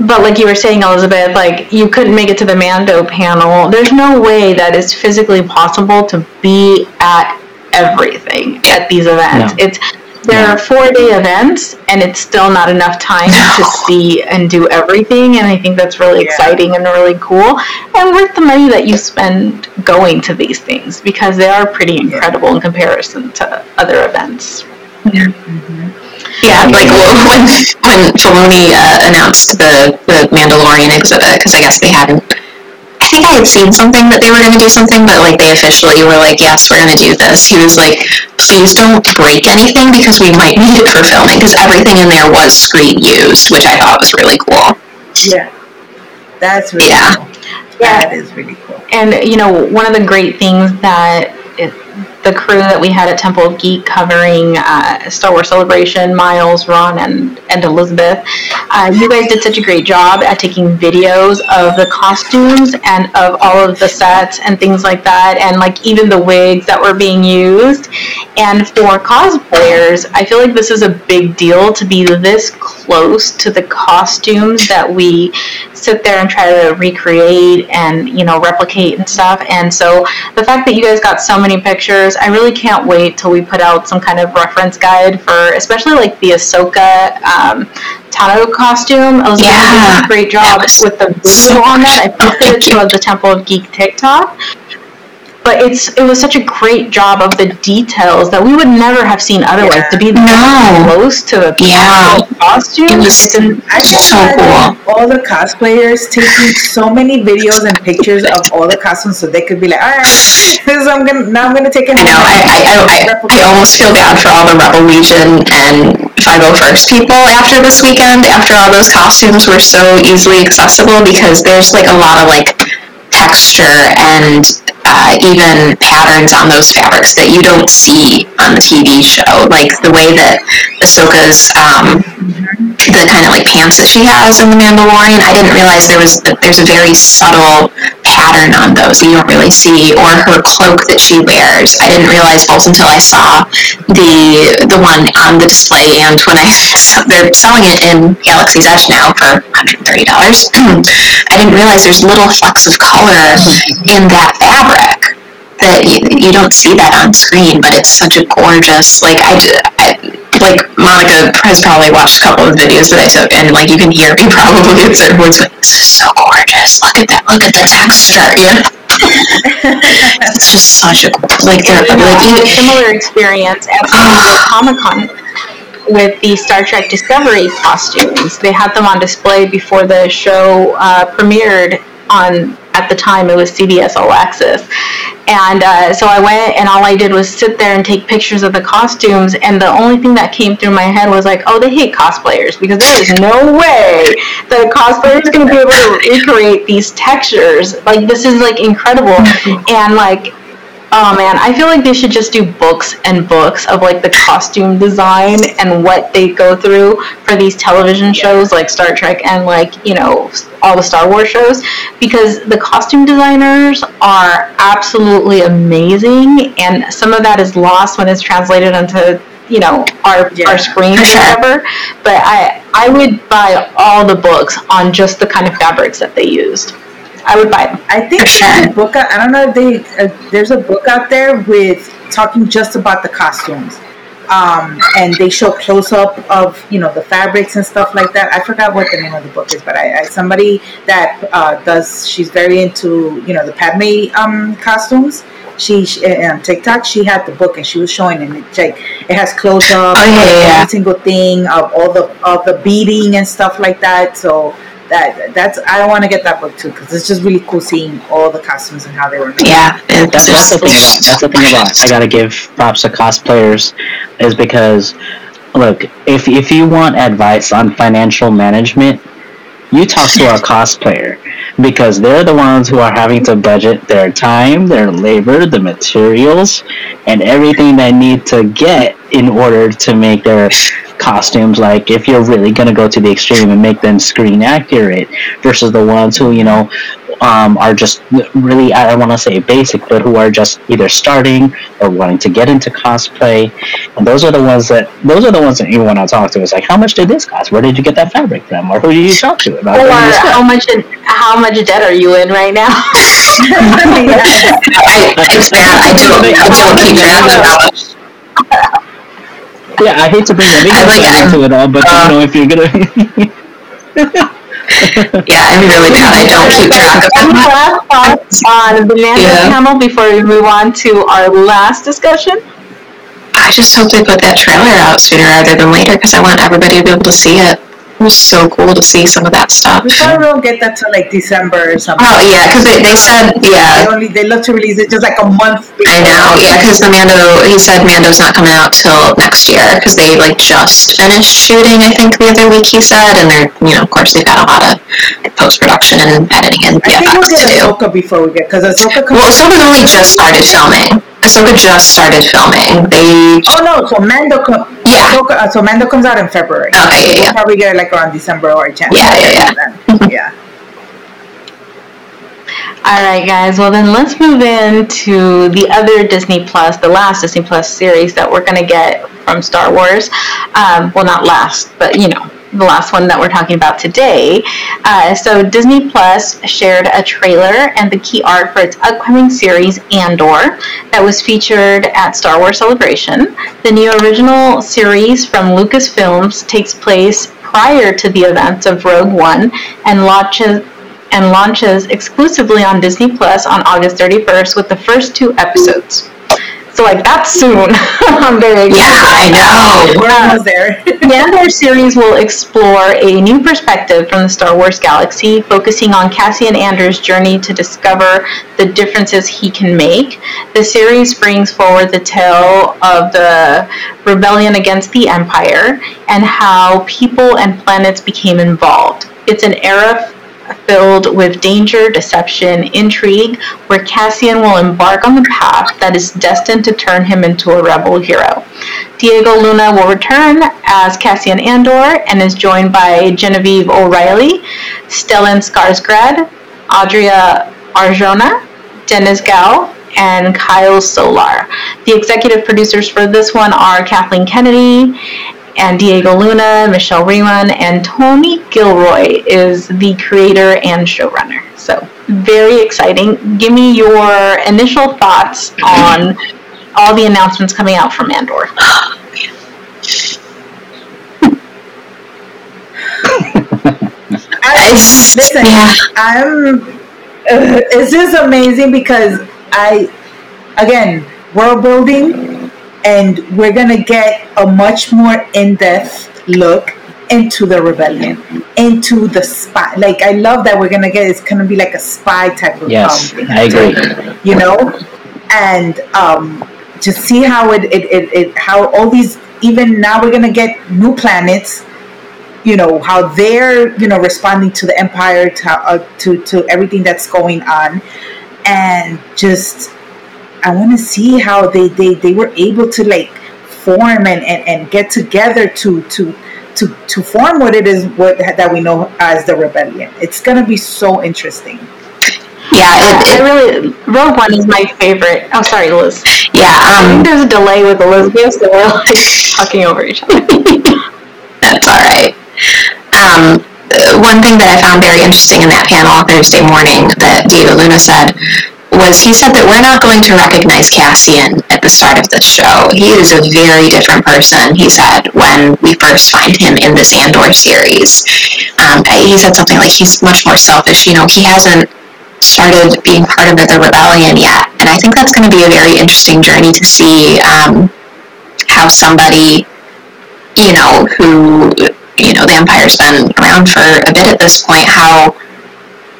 but like you were saying, Elizabeth, like you couldn't make it to the Mando panel. There's no way that it's physically possible to be at everything at these events. No. It's there are four day events and it's still not enough time to see and do everything and i think that's really Yeah. exciting and really cool and worth the money that you spend going to these things because they are pretty incredible in comparison to other events Yeah, yeah. like when when Filoni uh, announced the the Mandalorian exhibit, because I guess they hadn't. I think I had seen something that they were going to do something, but like they officially were like, "Yes, we're going to do this." He was like, "Please don't break anything because we might need it for filming." Because everything in there was screen used, which I thought was really cool. Yeah, that's really Yeah. cool. That is really cool. and you know one of the great things that it, the crew that we had at Temple of Geek covering uh, Star Wars Celebration, Miles, Ron, and, and Elizabeth. Uh, you guys did such a great job at taking videos of the costumes and of all of the sets and things like that, and like even the wigs that were being used. And for cosplayers, I feel like this is a big deal to be this close to the costumes that we sit there and try to recreate and you know replicate and stuff. And so the fact that you guys got so many pictures, I really can't wait till we put out some kind of reference guide for, especially like the Ahsoka um, Tano costume. Elizabeth Yeah. did a great job with the so on that. I posted it to the Temple of Geek TikTok. But it's it was such a great job of the details that we would never have seen otherwise. Yeah. To be No. that close to the Yeah. costume, It was- it's an, I can So imagine all the cosplayers taking so many videos and pictures of all the costumes, so they could be like, "All right, this is I'm gonna now I'm gonna take it." I know. I, I, I, I, I almost feel bad for all the Rebel Legion and 501st people after this weekend, after all those costumes were so easily accessible because there's like a lot of like texture and uh, even patterns on those fabrics that you don't see on the TV show. Like the way that Ahsoka's um, the kind of like pants that she has in the Mandalorian. I didn't realize there was there's a very subtle pattern on those that you don't really see, or her cloak that she wears. I didn't realize both until I saw the the one on the display, and when I they're selling it in Galaxy's Edge now for 130 dollars. I didn't realize there's little flecks of color in that that you, you don't see that on screen, but it's such a gorgeous like I, I like Monica has probably watched a couple of videos that I took, and like you can hear me probably at certain points. Like, this is so gorgeous. Look at that. Look at the texture. You know? it's just such a like they're like had a similar experience at Comic Con with the Star Trek Discovery costumes. They had them on display before the show uh, premiered on. At the time, it was CBS All Access, and uh, so I went, and all I did was sit there and take pictures of the costumes. And the only thing that came through my head was like, "Oh, they hate cosplayers because there is no way that a cosplayer is going to be able to recreate these textures. Like this is like incredible." And like Oh man, I feel like they should just do books and books of like the costume design and what they go through for these television shows like Star Trek and like, you know, all the Star Wars shows because the costume designers are absolutely amazing and some of that is lost when it's translated into you know our Yeah. our screen or whatever but i i would buy all the books on just the kind of fabrics that they used i would buy them I think sure. there's a book. Out, I don't know if they. Uh, there's a book out there with talking just about the costumes, um, and they show close up of you know the fabrics and stuff like that. I forgot what the name of the book is, but I, I somebody that uh, does. She's very into you know the Padme um, costumes. She, she uh, on TikTok she had the book and she was showing it. And it's like it has close up Oh, yeah, yeah. every single thing of all the of the beading and stuff like that. So that that's I want to get that book too because it's just really cool seeing all the costumes and how they were made. yeah, it's That's, that's the thing. About, that's the thing about. I gotta give props to cosplayers, is because, look, if if you want advice on financial management, you talk to a cosplayer because they're the ones who are having to budget their time, their labor, the materials, and everything they need to get in order to make their costumes like if you're really going to go to the extreme and make them screen accurate versus the ones who you know um, are just really I don't want to say basic but who are just either starting or wanting to get into cosplay and those are the ones that those are the ones that you want to talk to it's like how much did this cost where did you get that fabric from or who did you talk to about or bringing this how much how much debt are you in right now I, it's bad. I don't, I don't keep track of how much. yeah I hate to bring the I like it. into it all but Uh, you know if you're gonna Yeah, I'm really bad. I don't keep track of Any them. last thoughts on the Mando Yeah. panel before we move on to our last discussion I just hope they put that trailer out sooner rather than later because I want everybody to be able to see it. It was so cool to see some of that stuff. We probably won't get that till like December or something. Oh yeah, because they, they said yeah. They only they love to release it just like a month. I know, yeah, because the Mando, he said Mando's not coming out till next year because they like just finished shooting. I think the other week he said, and they're you know of course they've got a lot of post production and editing and I think we'll get to do. Ahsoka before we get because Ahsoka comes. Well, Ahsoka's only just started filming. Ahsoka just started filming. They Oh no, so Mando, com- Yeah. Ahsoka- uh, so Mando comes out in February. Okay, yeah, we'll yeah. probably get it like around December or January. Yeah, yeah, yeah. yeah. All right, guys. Well, then let's move into the other Disney Plus, the last Disney Plus series that we're going to get from Star Wars. Um, well, not last, but you know, the last one that we're talking about today. Uh, so, Disney Plus shared a trailer and the key art for its upcoming series, Andor, that was featured at Star Wars Celebration. The new original series from Lucasfilms takes place prior to the events of Rogue One and launches and launches exclusively on Disney Plus on August 31st with the first two episodes. So like that's soon. I'm very yeah. I know. We're almost there. The Andor series will explore a new perspective from the Star Wars galaxy, focusing on Cassian Andor's journey to discover the differences he can make. The series brings forward the tale of the rebellion against the Empire and how people and planets became involved. It's an era filled with danger, deception, intrigue, where Cassian will embark on the path that is destined to turn him into a rebel hero. Diego Luna will return as Cassian Andor and is joined by Genevieve O'Reilly, Stellan Skarsgård, Adria Arjona, Denise Gough, and Kyle Soller. The executive producers for this one are Kathleen Kennedy and Diego Luna, Michelle Rejwan, and Tony Gilroy is the creator and showrunner. So very exciting. Give me your initial thoughts on all the announcements coming out from Andor. I, listen, yeah. I'm. Uh, it's just amazing because I, again, world building, and we're gonna get a much more in-depth look into the rebellion, into the spy. Like I love that we're gonna get. It's gonna be like a spy type of. Yes, um. I agree. you know and um to see how it, it, it, it how all these even now we're gonna get new planets you know how they're you know responding to the empire to uh, to to everything that's going on and just i want to see how they they they were able to like form and and, and get together to to to to form what it is what that we know as the rebellion it's gonna be so interesting Yeah, it, it, really Rogue One is my favorite. Oh, sorry, Liz. yeah. I think Um, there's a delay with Elizabeth, so we're like talking over each other. that's all right. Um, one thing that I found very interesting in that panel on Thursday morning that Diego Luna said was he said that we're not going to recognize Cassian at the start of the show. He is a very different person, he said, when we first find him in this Andor series. Um, he said something like he's much more selfish. You know, he hasn't started being part of the rebellion yet. And I think that's going to be a very interesting journey to see um, how somebody, you know, who, you know, the Empire's been around for a bit at this point, how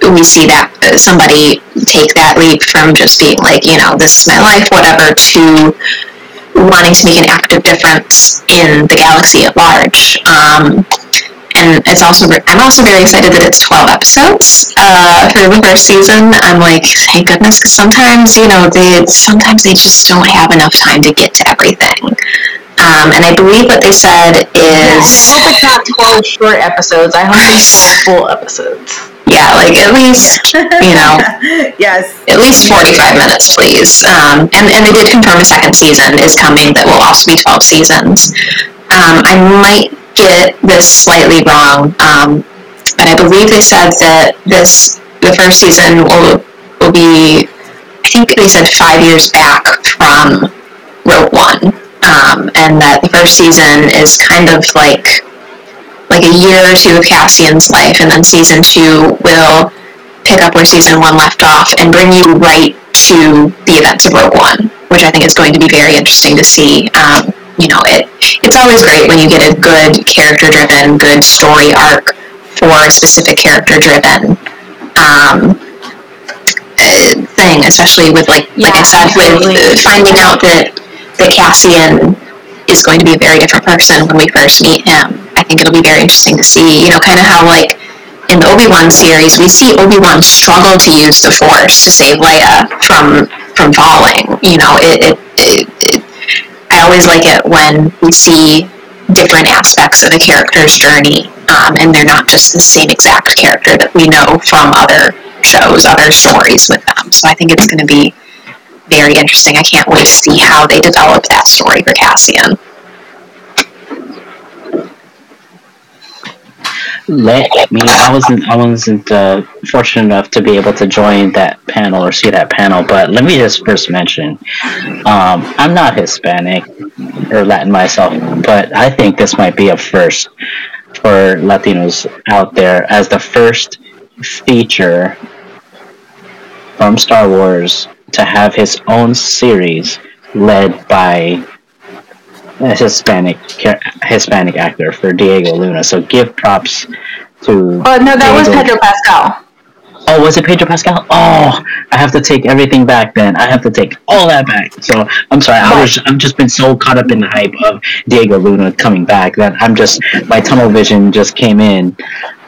we see that somebody take that leap from just being like, you know, this is my life, whatever, to wanting to make an active difference in the galaxy at large. Um, and it's also I'm also very excited that it's 12 episodes uh, for the first season. I'm like, thank goodness, because sometimes you know they sometimes they just don't have enough time to get to everything. Um, and I believe what they said is I hope it's not 12 short episodes. I hope it's 12 full episodes. Yeah, like at least you know yes at least 45 minutes, please. Um, and, and they did confirm a second season is coming that will also be 12 seasons. Um, I might get this slightly wrong, um, but I believe they said that this, the first season will, will be, I think they said five years back from Rogue One. Um, and that the first season is kind of like like a year or two of Cassian's life, and then season two will pick up where season one left off and bring you right to the events of Rogue One, which I think is going to be very interesting to see. Um, you know, it it's always great when you get a good character-driven, good story arc for a specific character-driven um, uh, thing, especially with like like I said, with absolutely. uh, finding out that that Cassian is going to be a very different person when we first meet him. Think it'll be very interesting to see, you know, kind of how like in the Obi Wan series, we see Obi Wan struggle to use the Force to save Leia from from falling. You know, it, it, it, it I always like it when we see different aspects of a character's journey, um, and they're not just the same exact character that we know from other shows, other stories with them. So I think it's going to be very interesting. I can't wait to see how they develop that story for Cassian. Let me. I wasn't. I wasn't uh, fortunate enough to be able to join that panel or see that panel. But let me just first mention, um, I'm not Hispanic or Latin myself, but I think this might be a first for Latinos out there as the first feature from Star Wars to have his own series led by Hispanic Hispanic actor for Diego Luna. So give props to. Oh no, that Diego. was Pedro Pascal. Oh, was it Pedro Pascal? Oh, I have to take everything back. Then I have to take all that back. So I'm sorry. I was. I've just been so caught up in the hype of Diego Luna coming back that I'm just my tunnel vision just came in,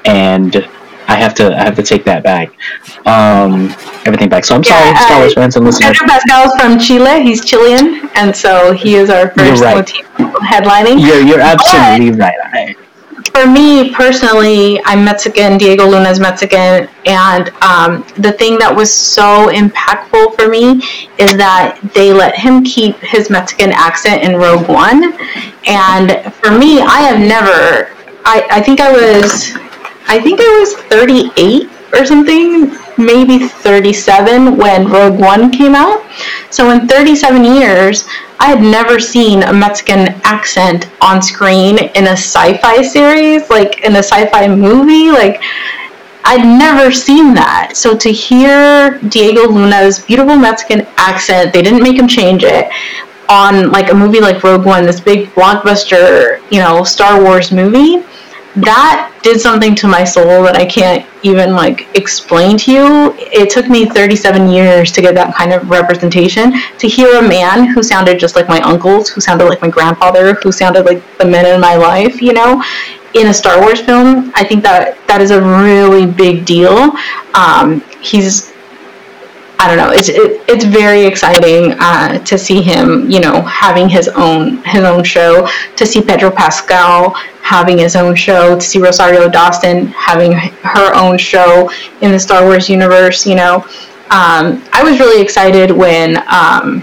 and I have to I have to take that back. Um, everything back. So I'm sorry, yeah, Star Wars fans and listeners. Pedro Pascal is from Chile. He's Chilean, and so he is our 1st right. headlining. You're you're absolutely but, right. I, for me personally, I'm Mexican. Diego Luna is Mexican, and um, the thing that was so impactful for me is that they let him keep his Mexican accent in Rogue One. And for me, I have never. I, I think I was I think I was 38 or something, maybe 37 when Rogue One came out. So in 37 years, I had never seen a Mexican accent on screen in a sci-fi series, like in a sci-fi movie, like I'd never seen that. So to hear Diego Luna's beautiful Mexican accent, they didn't make him change it on like a movie like Rogue One, this big blockbuster, you know, Star Wars movie that did something to my soul that I can't even like explain to you. It took me 37 years to get that kind of representation. To hear a man who sounded just like my uncles, who sounded like my grandfather, who sounded like the men in my life, you know, in a Star Wars film, I think that that is a really big deal. Um, he's I don't know. It's it, it's very exciting uh, to see him, you know, having his own his own show. To see Pedro Pascal having his own show. To see Rosario Dawson having her own show in the Star Wars universe. You know, um, I was really excited when um,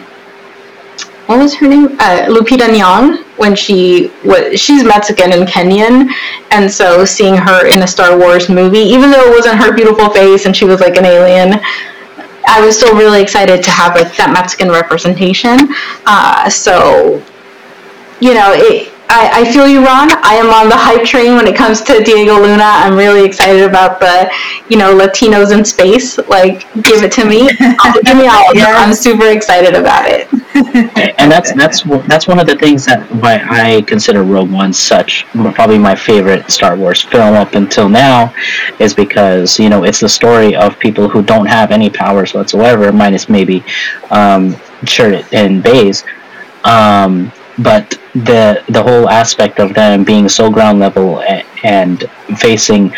what was her name? Uh, Lupita Nyong when she was she's Mexican and Kenyan, and so seeing her in a Star Wars movie, even though it wasn't her beautiful face and she was like an alien. I was still really excited to have like that Mexican representation. Uh, so, you know, it, I, I feel you, Ron. I am on the hype train when it comes to Diego Luna. I'm really excited about the, you know, Latinos in space. Like, give it to me. give me all. yes. I'm super excited about it. and that's that's that's one of the things that why I consider Rogue One such probably my favorite Star Wars film up until now, is because you know it's the story of people who don't have any powers whatsoever, minus maybe um, Chirrut and Baze. Um, but the the whole aspect of them being so ground level and, facing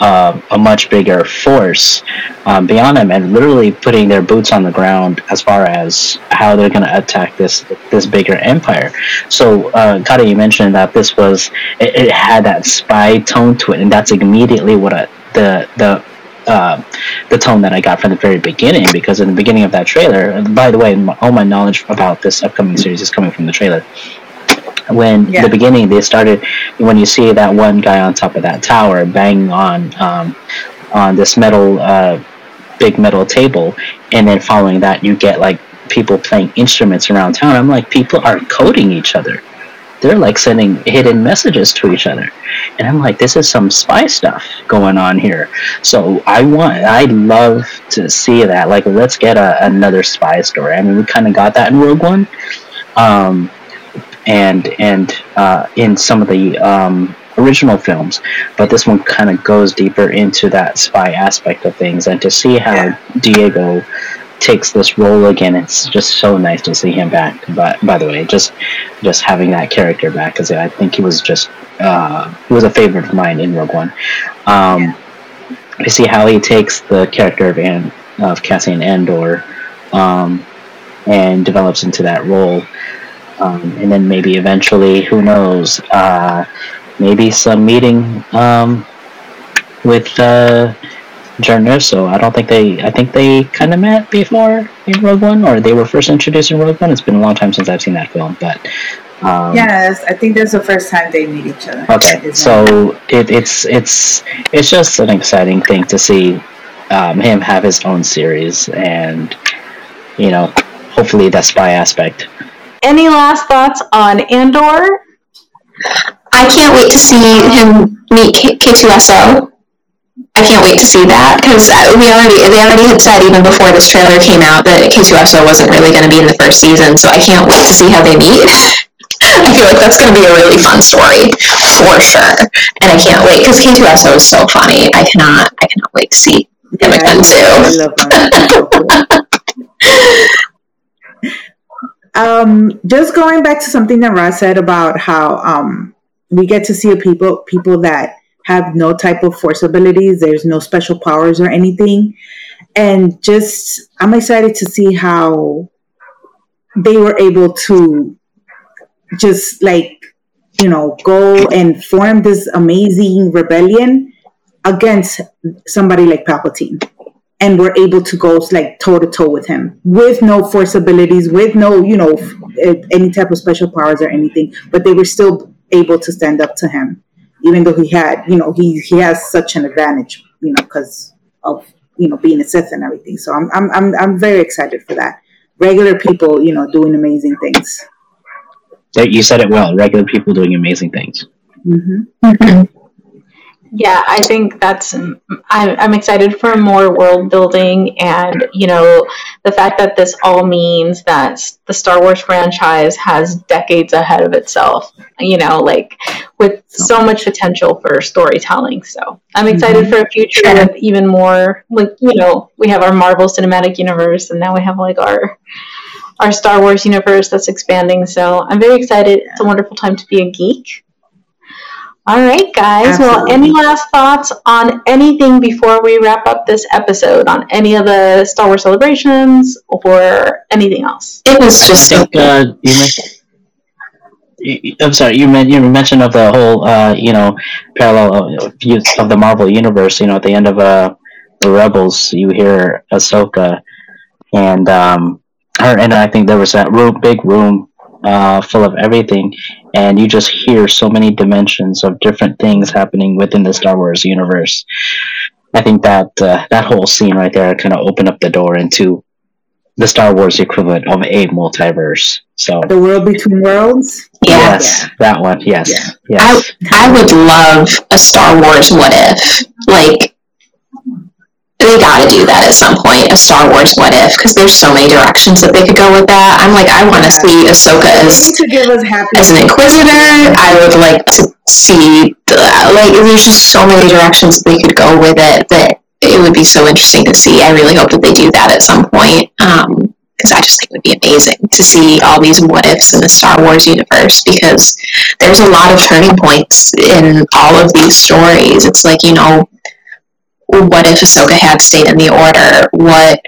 uh, a much bigger force um, beyond them and literally putting their boots on the ground as far as how they're going to attack this this bigger empire. So, uh, Kata, you mentioned that this was it, it, had that spy tone to it, and that's immediately what I, the the uh, the tone that I got from the very beginning. Because in the beginning of that trailer, by the way, all my knowledge about this upcoming series is coming from the trailer when yeah. the beginning they started when you see that one guy on top of that tower banging on um, on this metal uh, big metal table and then following that you get like people playing instruments around town i'm like people are coding each other they're like sending hidden messages to each other. And i'm like this is some spy stuff going on here. So i want i love to see that. Like let's get a, another spy story. I mean we kind of got that in rogue one. Um, and and uh, in some of the um, original films, but this one kind of goes deeper into that spy aspect of things, and to see how yeah. Diego takes this role again, it's just so nice to see him back. But by the way, just just having that character back, because I think he was just uh, he was a favorite of mine in Rogue One. Um. I see how he takes the character of An- of Cassian Andor. Um, and develops into that role. Um, and then maybe eventually, who knows, uh, maybe some meeting um, with uh, Jyn Erso. I don't think they. I think they kind of met before in Rogue One, or they were first introduced in Rogue One. It's been a long time since I've seen that film, but um, yes, I think that's the first time they meet each other. Okay, so it, it's it's it's just an exciting thing to see um, him have his own series, and you know, hopefully that spy aspect. Any last thoughts on Andor? I can't wait to see him meet K- K2SO. I can't wait to see that because we already they already had said even before this trailer came out that K2SO wasn't really going to be in the first season, so I can't wait to see how they meet. I feel like that's going to be a really fun story for sure, and I can't wait because K2SO is so funny. I cannot I cannot wait to see him again too. um, just going back to something that Ross said about how um, we get to see people people that have no type of force abilities. There's no special powers or anything, and just I'm excited to see how they were able to just like you know go and form this amazing rebellion against somebody like Palpatine and were able to go like toe to toe with him with no force abilities, with no, you know, eh, any type of special powers or anything, but they were still able to stand up to him, even though he had, you know, he he has such an advantage, you know, because of you know being a Sith and everything. So I'm I'm I'm I'm very excited for that. Regular people, you know, doing amazing things. You said it well. Regular people doing amazing things. Mm-hmm. Mm-hmm. Yeah, I think that's. I'm, I'm excited for more world building, and you know, the fact that this all means that the Star Wars franchise has decades ahead of itself. You know, like with so much potential for storytelling. So I'm excited mm-hmm. for a future with even more. Like you know, we have our Marvel Cinematic Universe, and now we have like our our Star Wars universe that's expanding. So I'm very excited. It's a wonderful time to be a geek. All right, guys. Absolutely. Well, any last thoughts on anything before we wrap up this episode on any of the Star Wars celebrations or anything else? It was just. I think, uh, you mentioned, I'm sorry. You, meant, you mentioned of the whole, uh, you know, parallel views of the Marvel universe. You know, at the end of uh, the Rebels, you hear Ahsoka, and um, her, and I think there was that room, big room uh, full of everything, and you just hear so many dimensions of different things happening within the Star Wars universe. I think that uh, that whole scene right there kind of opened up the door into the Star Wars equivalent of a multiverse. So the world between worlds. Yes, yeah. that one. Yes, yeah. yes. I, I would love a Star Wars what if, like they got to do that at some point, a Star Wars what if, because there's so many directions that they could go with that. I'm like, I want to see Ahsoka as, as an Inquisitor. I would like to see, the, like, there's just so many directions that they could go with it that it would be so interesting to see. I really hope that they do that at some point. Um, because I just think it would be amazing to see all these what ifs in the Star Wars universe because there's a lot of turning points in all of these stories. It's like, you know, what if Ahsoka had stayed in the Order? What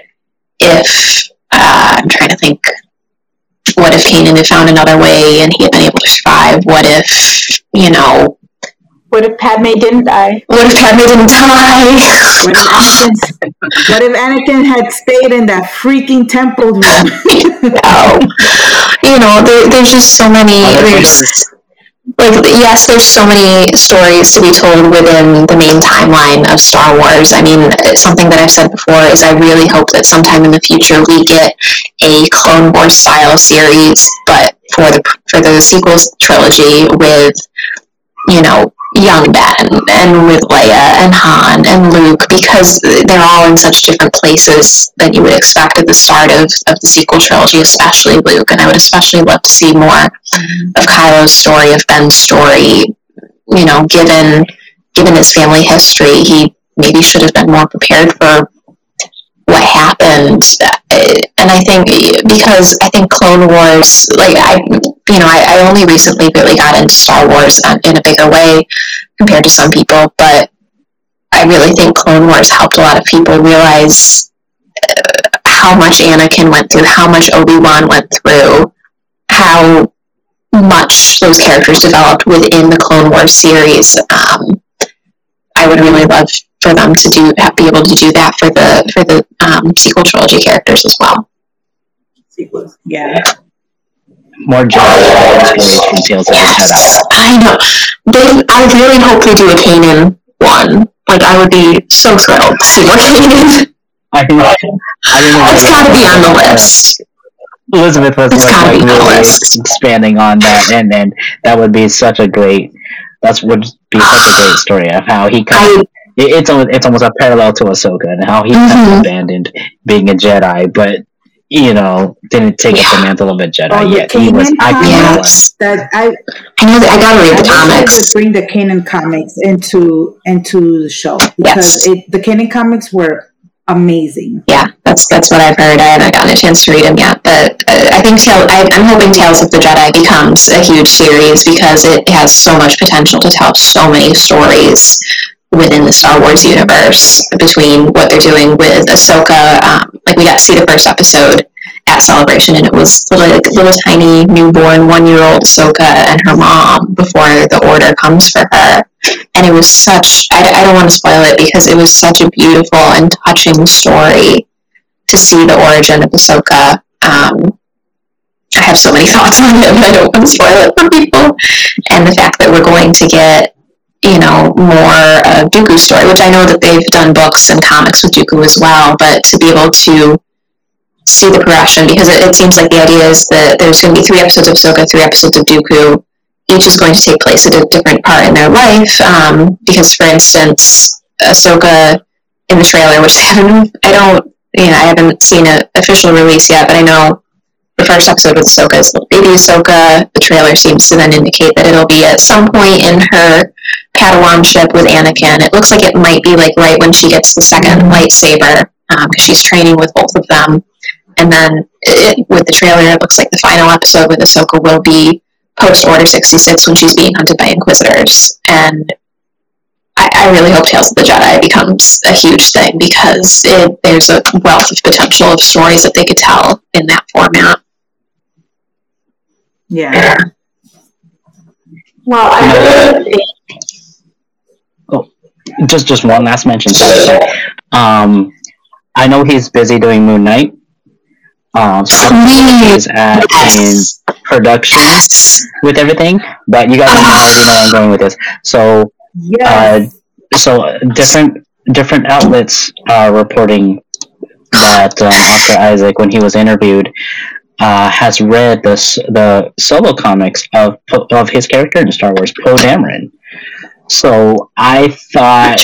if uh, I'm trying to think? What if Kanan had found another way and he had been able to survive? What if you know? What if Padme didn't die? What if Padme didn't die? What if Anakin, what if Anakin had stayed in that freaking temple room? no. You know, there, there's just so many. There's, like yes there's so many stories to be told within the main timeline of star wars. I mean something that i've said before is i really hope that sometime in the future we get a clone wars style series but for the for the sequels trilogy with you know young Ben and with Leia and Han and Luke because they're all in such different places than you would expect at the start of, of the sequel trilogy, especially Luke. And I would especially love to see more of Kylo's story, of Ben's story. You know, given given his family history, he maybe should have been more prepared for what happened. And I think because I think Clone Wars, like I, you know, I, I only recently really got into Star Wars in a bigger way compared to some people, but I really think Clone Wars helped a lot of people realize uh, how how much Anakin went through, how much Obi Wan went through, how much those characters developed within the Clone Wars series. Um, I would really love for them to do be able to do that for the for the um, sequel trilogy characters as well. Sequels, yeah. More Jedi stories from Tales of the Jedi. I know. They, I really hope they do a Kanan one. Like I would be so thrilled to see more Kanan. I think I remember It's got to be on the list. Elizabeth was It's like, like be on the really list. expanding on that, and then that would be such a great. That would be such a great story of how he kind of, it- it's almost it's almost a parallel to Ahsoka and how he kind Mhm. of abandoned being a Jedi, but you know didn't take up the mantle of a Jedi Oh, the yet. He was Kanan I can yes. That I I know that I gotta read the wish comics. could bring the Kanan comics into into the show because Yes. it, the Kanan comics were amazing. Yeah, that's that's what I've heard. I haven't gotten a chance to read them yet, but uh, I think Tale, I, I'm hoping Tales of the Jedi becomes a huge series because it has so much potential to tell so many stories within the Star Wars universe. Between what they're doing with Ahsoka, um, like we got to see the first episode at Celebration, and it was little, like, little tiny newborn one year old Ahsoka and her mom before the order comes for her and it was such I, I don't want to spoil it because it was such a beautiful and touching story to see the origin of Ahsoka. Um, I have so many thoughts on it, but I don't want to spoil it for people. And the fact that we're going to get, you know, more of Dooku's story, which I know that they've done books and comics with Dooku as well, but to be able to see the progression, because it, it seems like the idea is that there's going to be three episodes of Ahsoka, three episodes of Dooku, each is going to take place at a different part in their life. Um, because, for instance, Ahsoka in the trailer, which I haven't, I don't, you know, I haven't seen an official release yet, but I know the first episode with Ahsoka is little baby Ahsoka. The trailer seems to then indicate that it'll be at some point in her Padawanship with Anakin. It looks like it might be like right when she gets the second mm-hmm. lightsaber, um, because she's training with both of them. And then it, with the trailer, it looks like the final episode with Ahsoka will be post Order 66 when she's being hunted by Inquisitors. And I, I really hope Tales of the Jedi becomes a huge thing because it, there's a wealth of potential of stories that they could tell in that format. Yeah. Well, I really think Just just one last mention. Um, I know he's busy doing Moon Knight. Um, so he's at in Yes. production Yes. with everything, but you guys already know where I'm going with this. So Yes. so uh, different different outlets are reporting that um, Oscar Isaac, when he was interviewed, uh, has read the the solo comics of of his character in Star Wars, Poe Dameron. So I thought,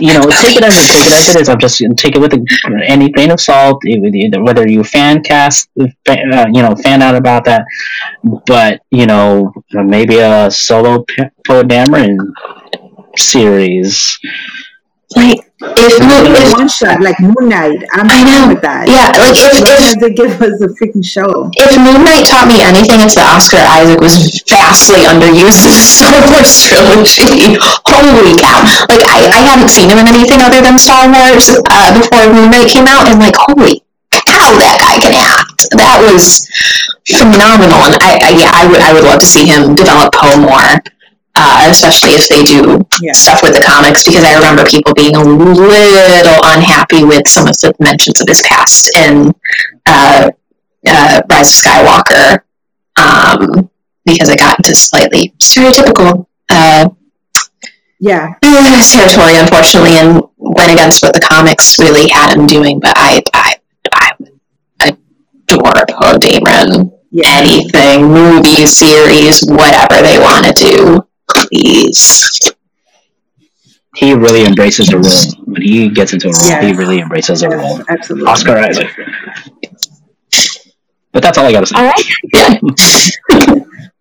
you know, take it as it, take it as it is. I'm just take it with a, any grain of salt. Whether you fan cast, uh, you know, fan out about that, but you know, maybe a solo Poe Dameron series. Like, if, Moon- if one shot like Moon Knight. I'm I know. with that. Yeah, like, if- if- they give us a freaking show. if Moon Knight taught me anything, it's that Oscar Isaac was vastly underused in the Star Wars trilogy. Holy cow! Like I, I hadn't seen him in anything other than Star Wars uh, before Moon Knight came out, and like holy cow, that guy can act. That was phenomenal, and I, I yeah, I would I would love to see him develop Poe more. Uh, especially if they do Yeah. stuff with the comics, because I remember people being a little unhappy with some of the mentions of his past in uh, uh, Rise of Skywalker um, because it got into slightly stereotypical uh, Yeah. territory, unfortunately, and went against what the comics really had him doing. But I, I, I adore Poe Dameron. Yeah. Anything, movie, series, whatever they want to do, please. He really embraces the role. When he gets into a role, Yes. he really embraces the role. Absolutely. Oscar Isaac. But that's all I gotta say. All right.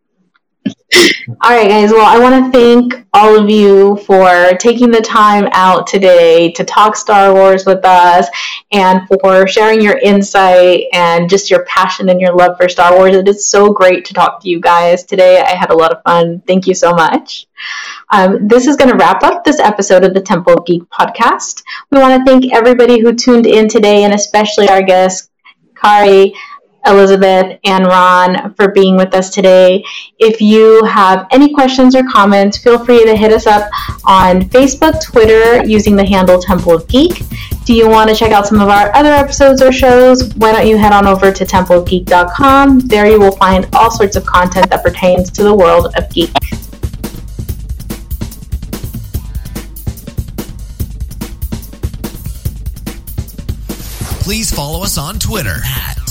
All right, guys. Well, I want to thank all of you for taking the time out today to talk Star Wars with us and for sharing your insight and just your passion and your love for Star Wars. It is so great to talk to you guys today. I had a lot of fun. Thank you so much. Um, this is going to wrap up this episode of the Temple of Geek podcast. We want to thank everybody who tuned in today and especially our guest, Kari. Elizabeth and Ron for being with us today. If you have any questions or comments, feel free to hit us up on Facebook, Twitter, using the handle Temple of Geek. Do you want to check out some of our other episodes or shows? Why don't you head on over to templeofgeek.com? There you will find all sorts of content that pertains to the world of geek. Please follow us on Twitter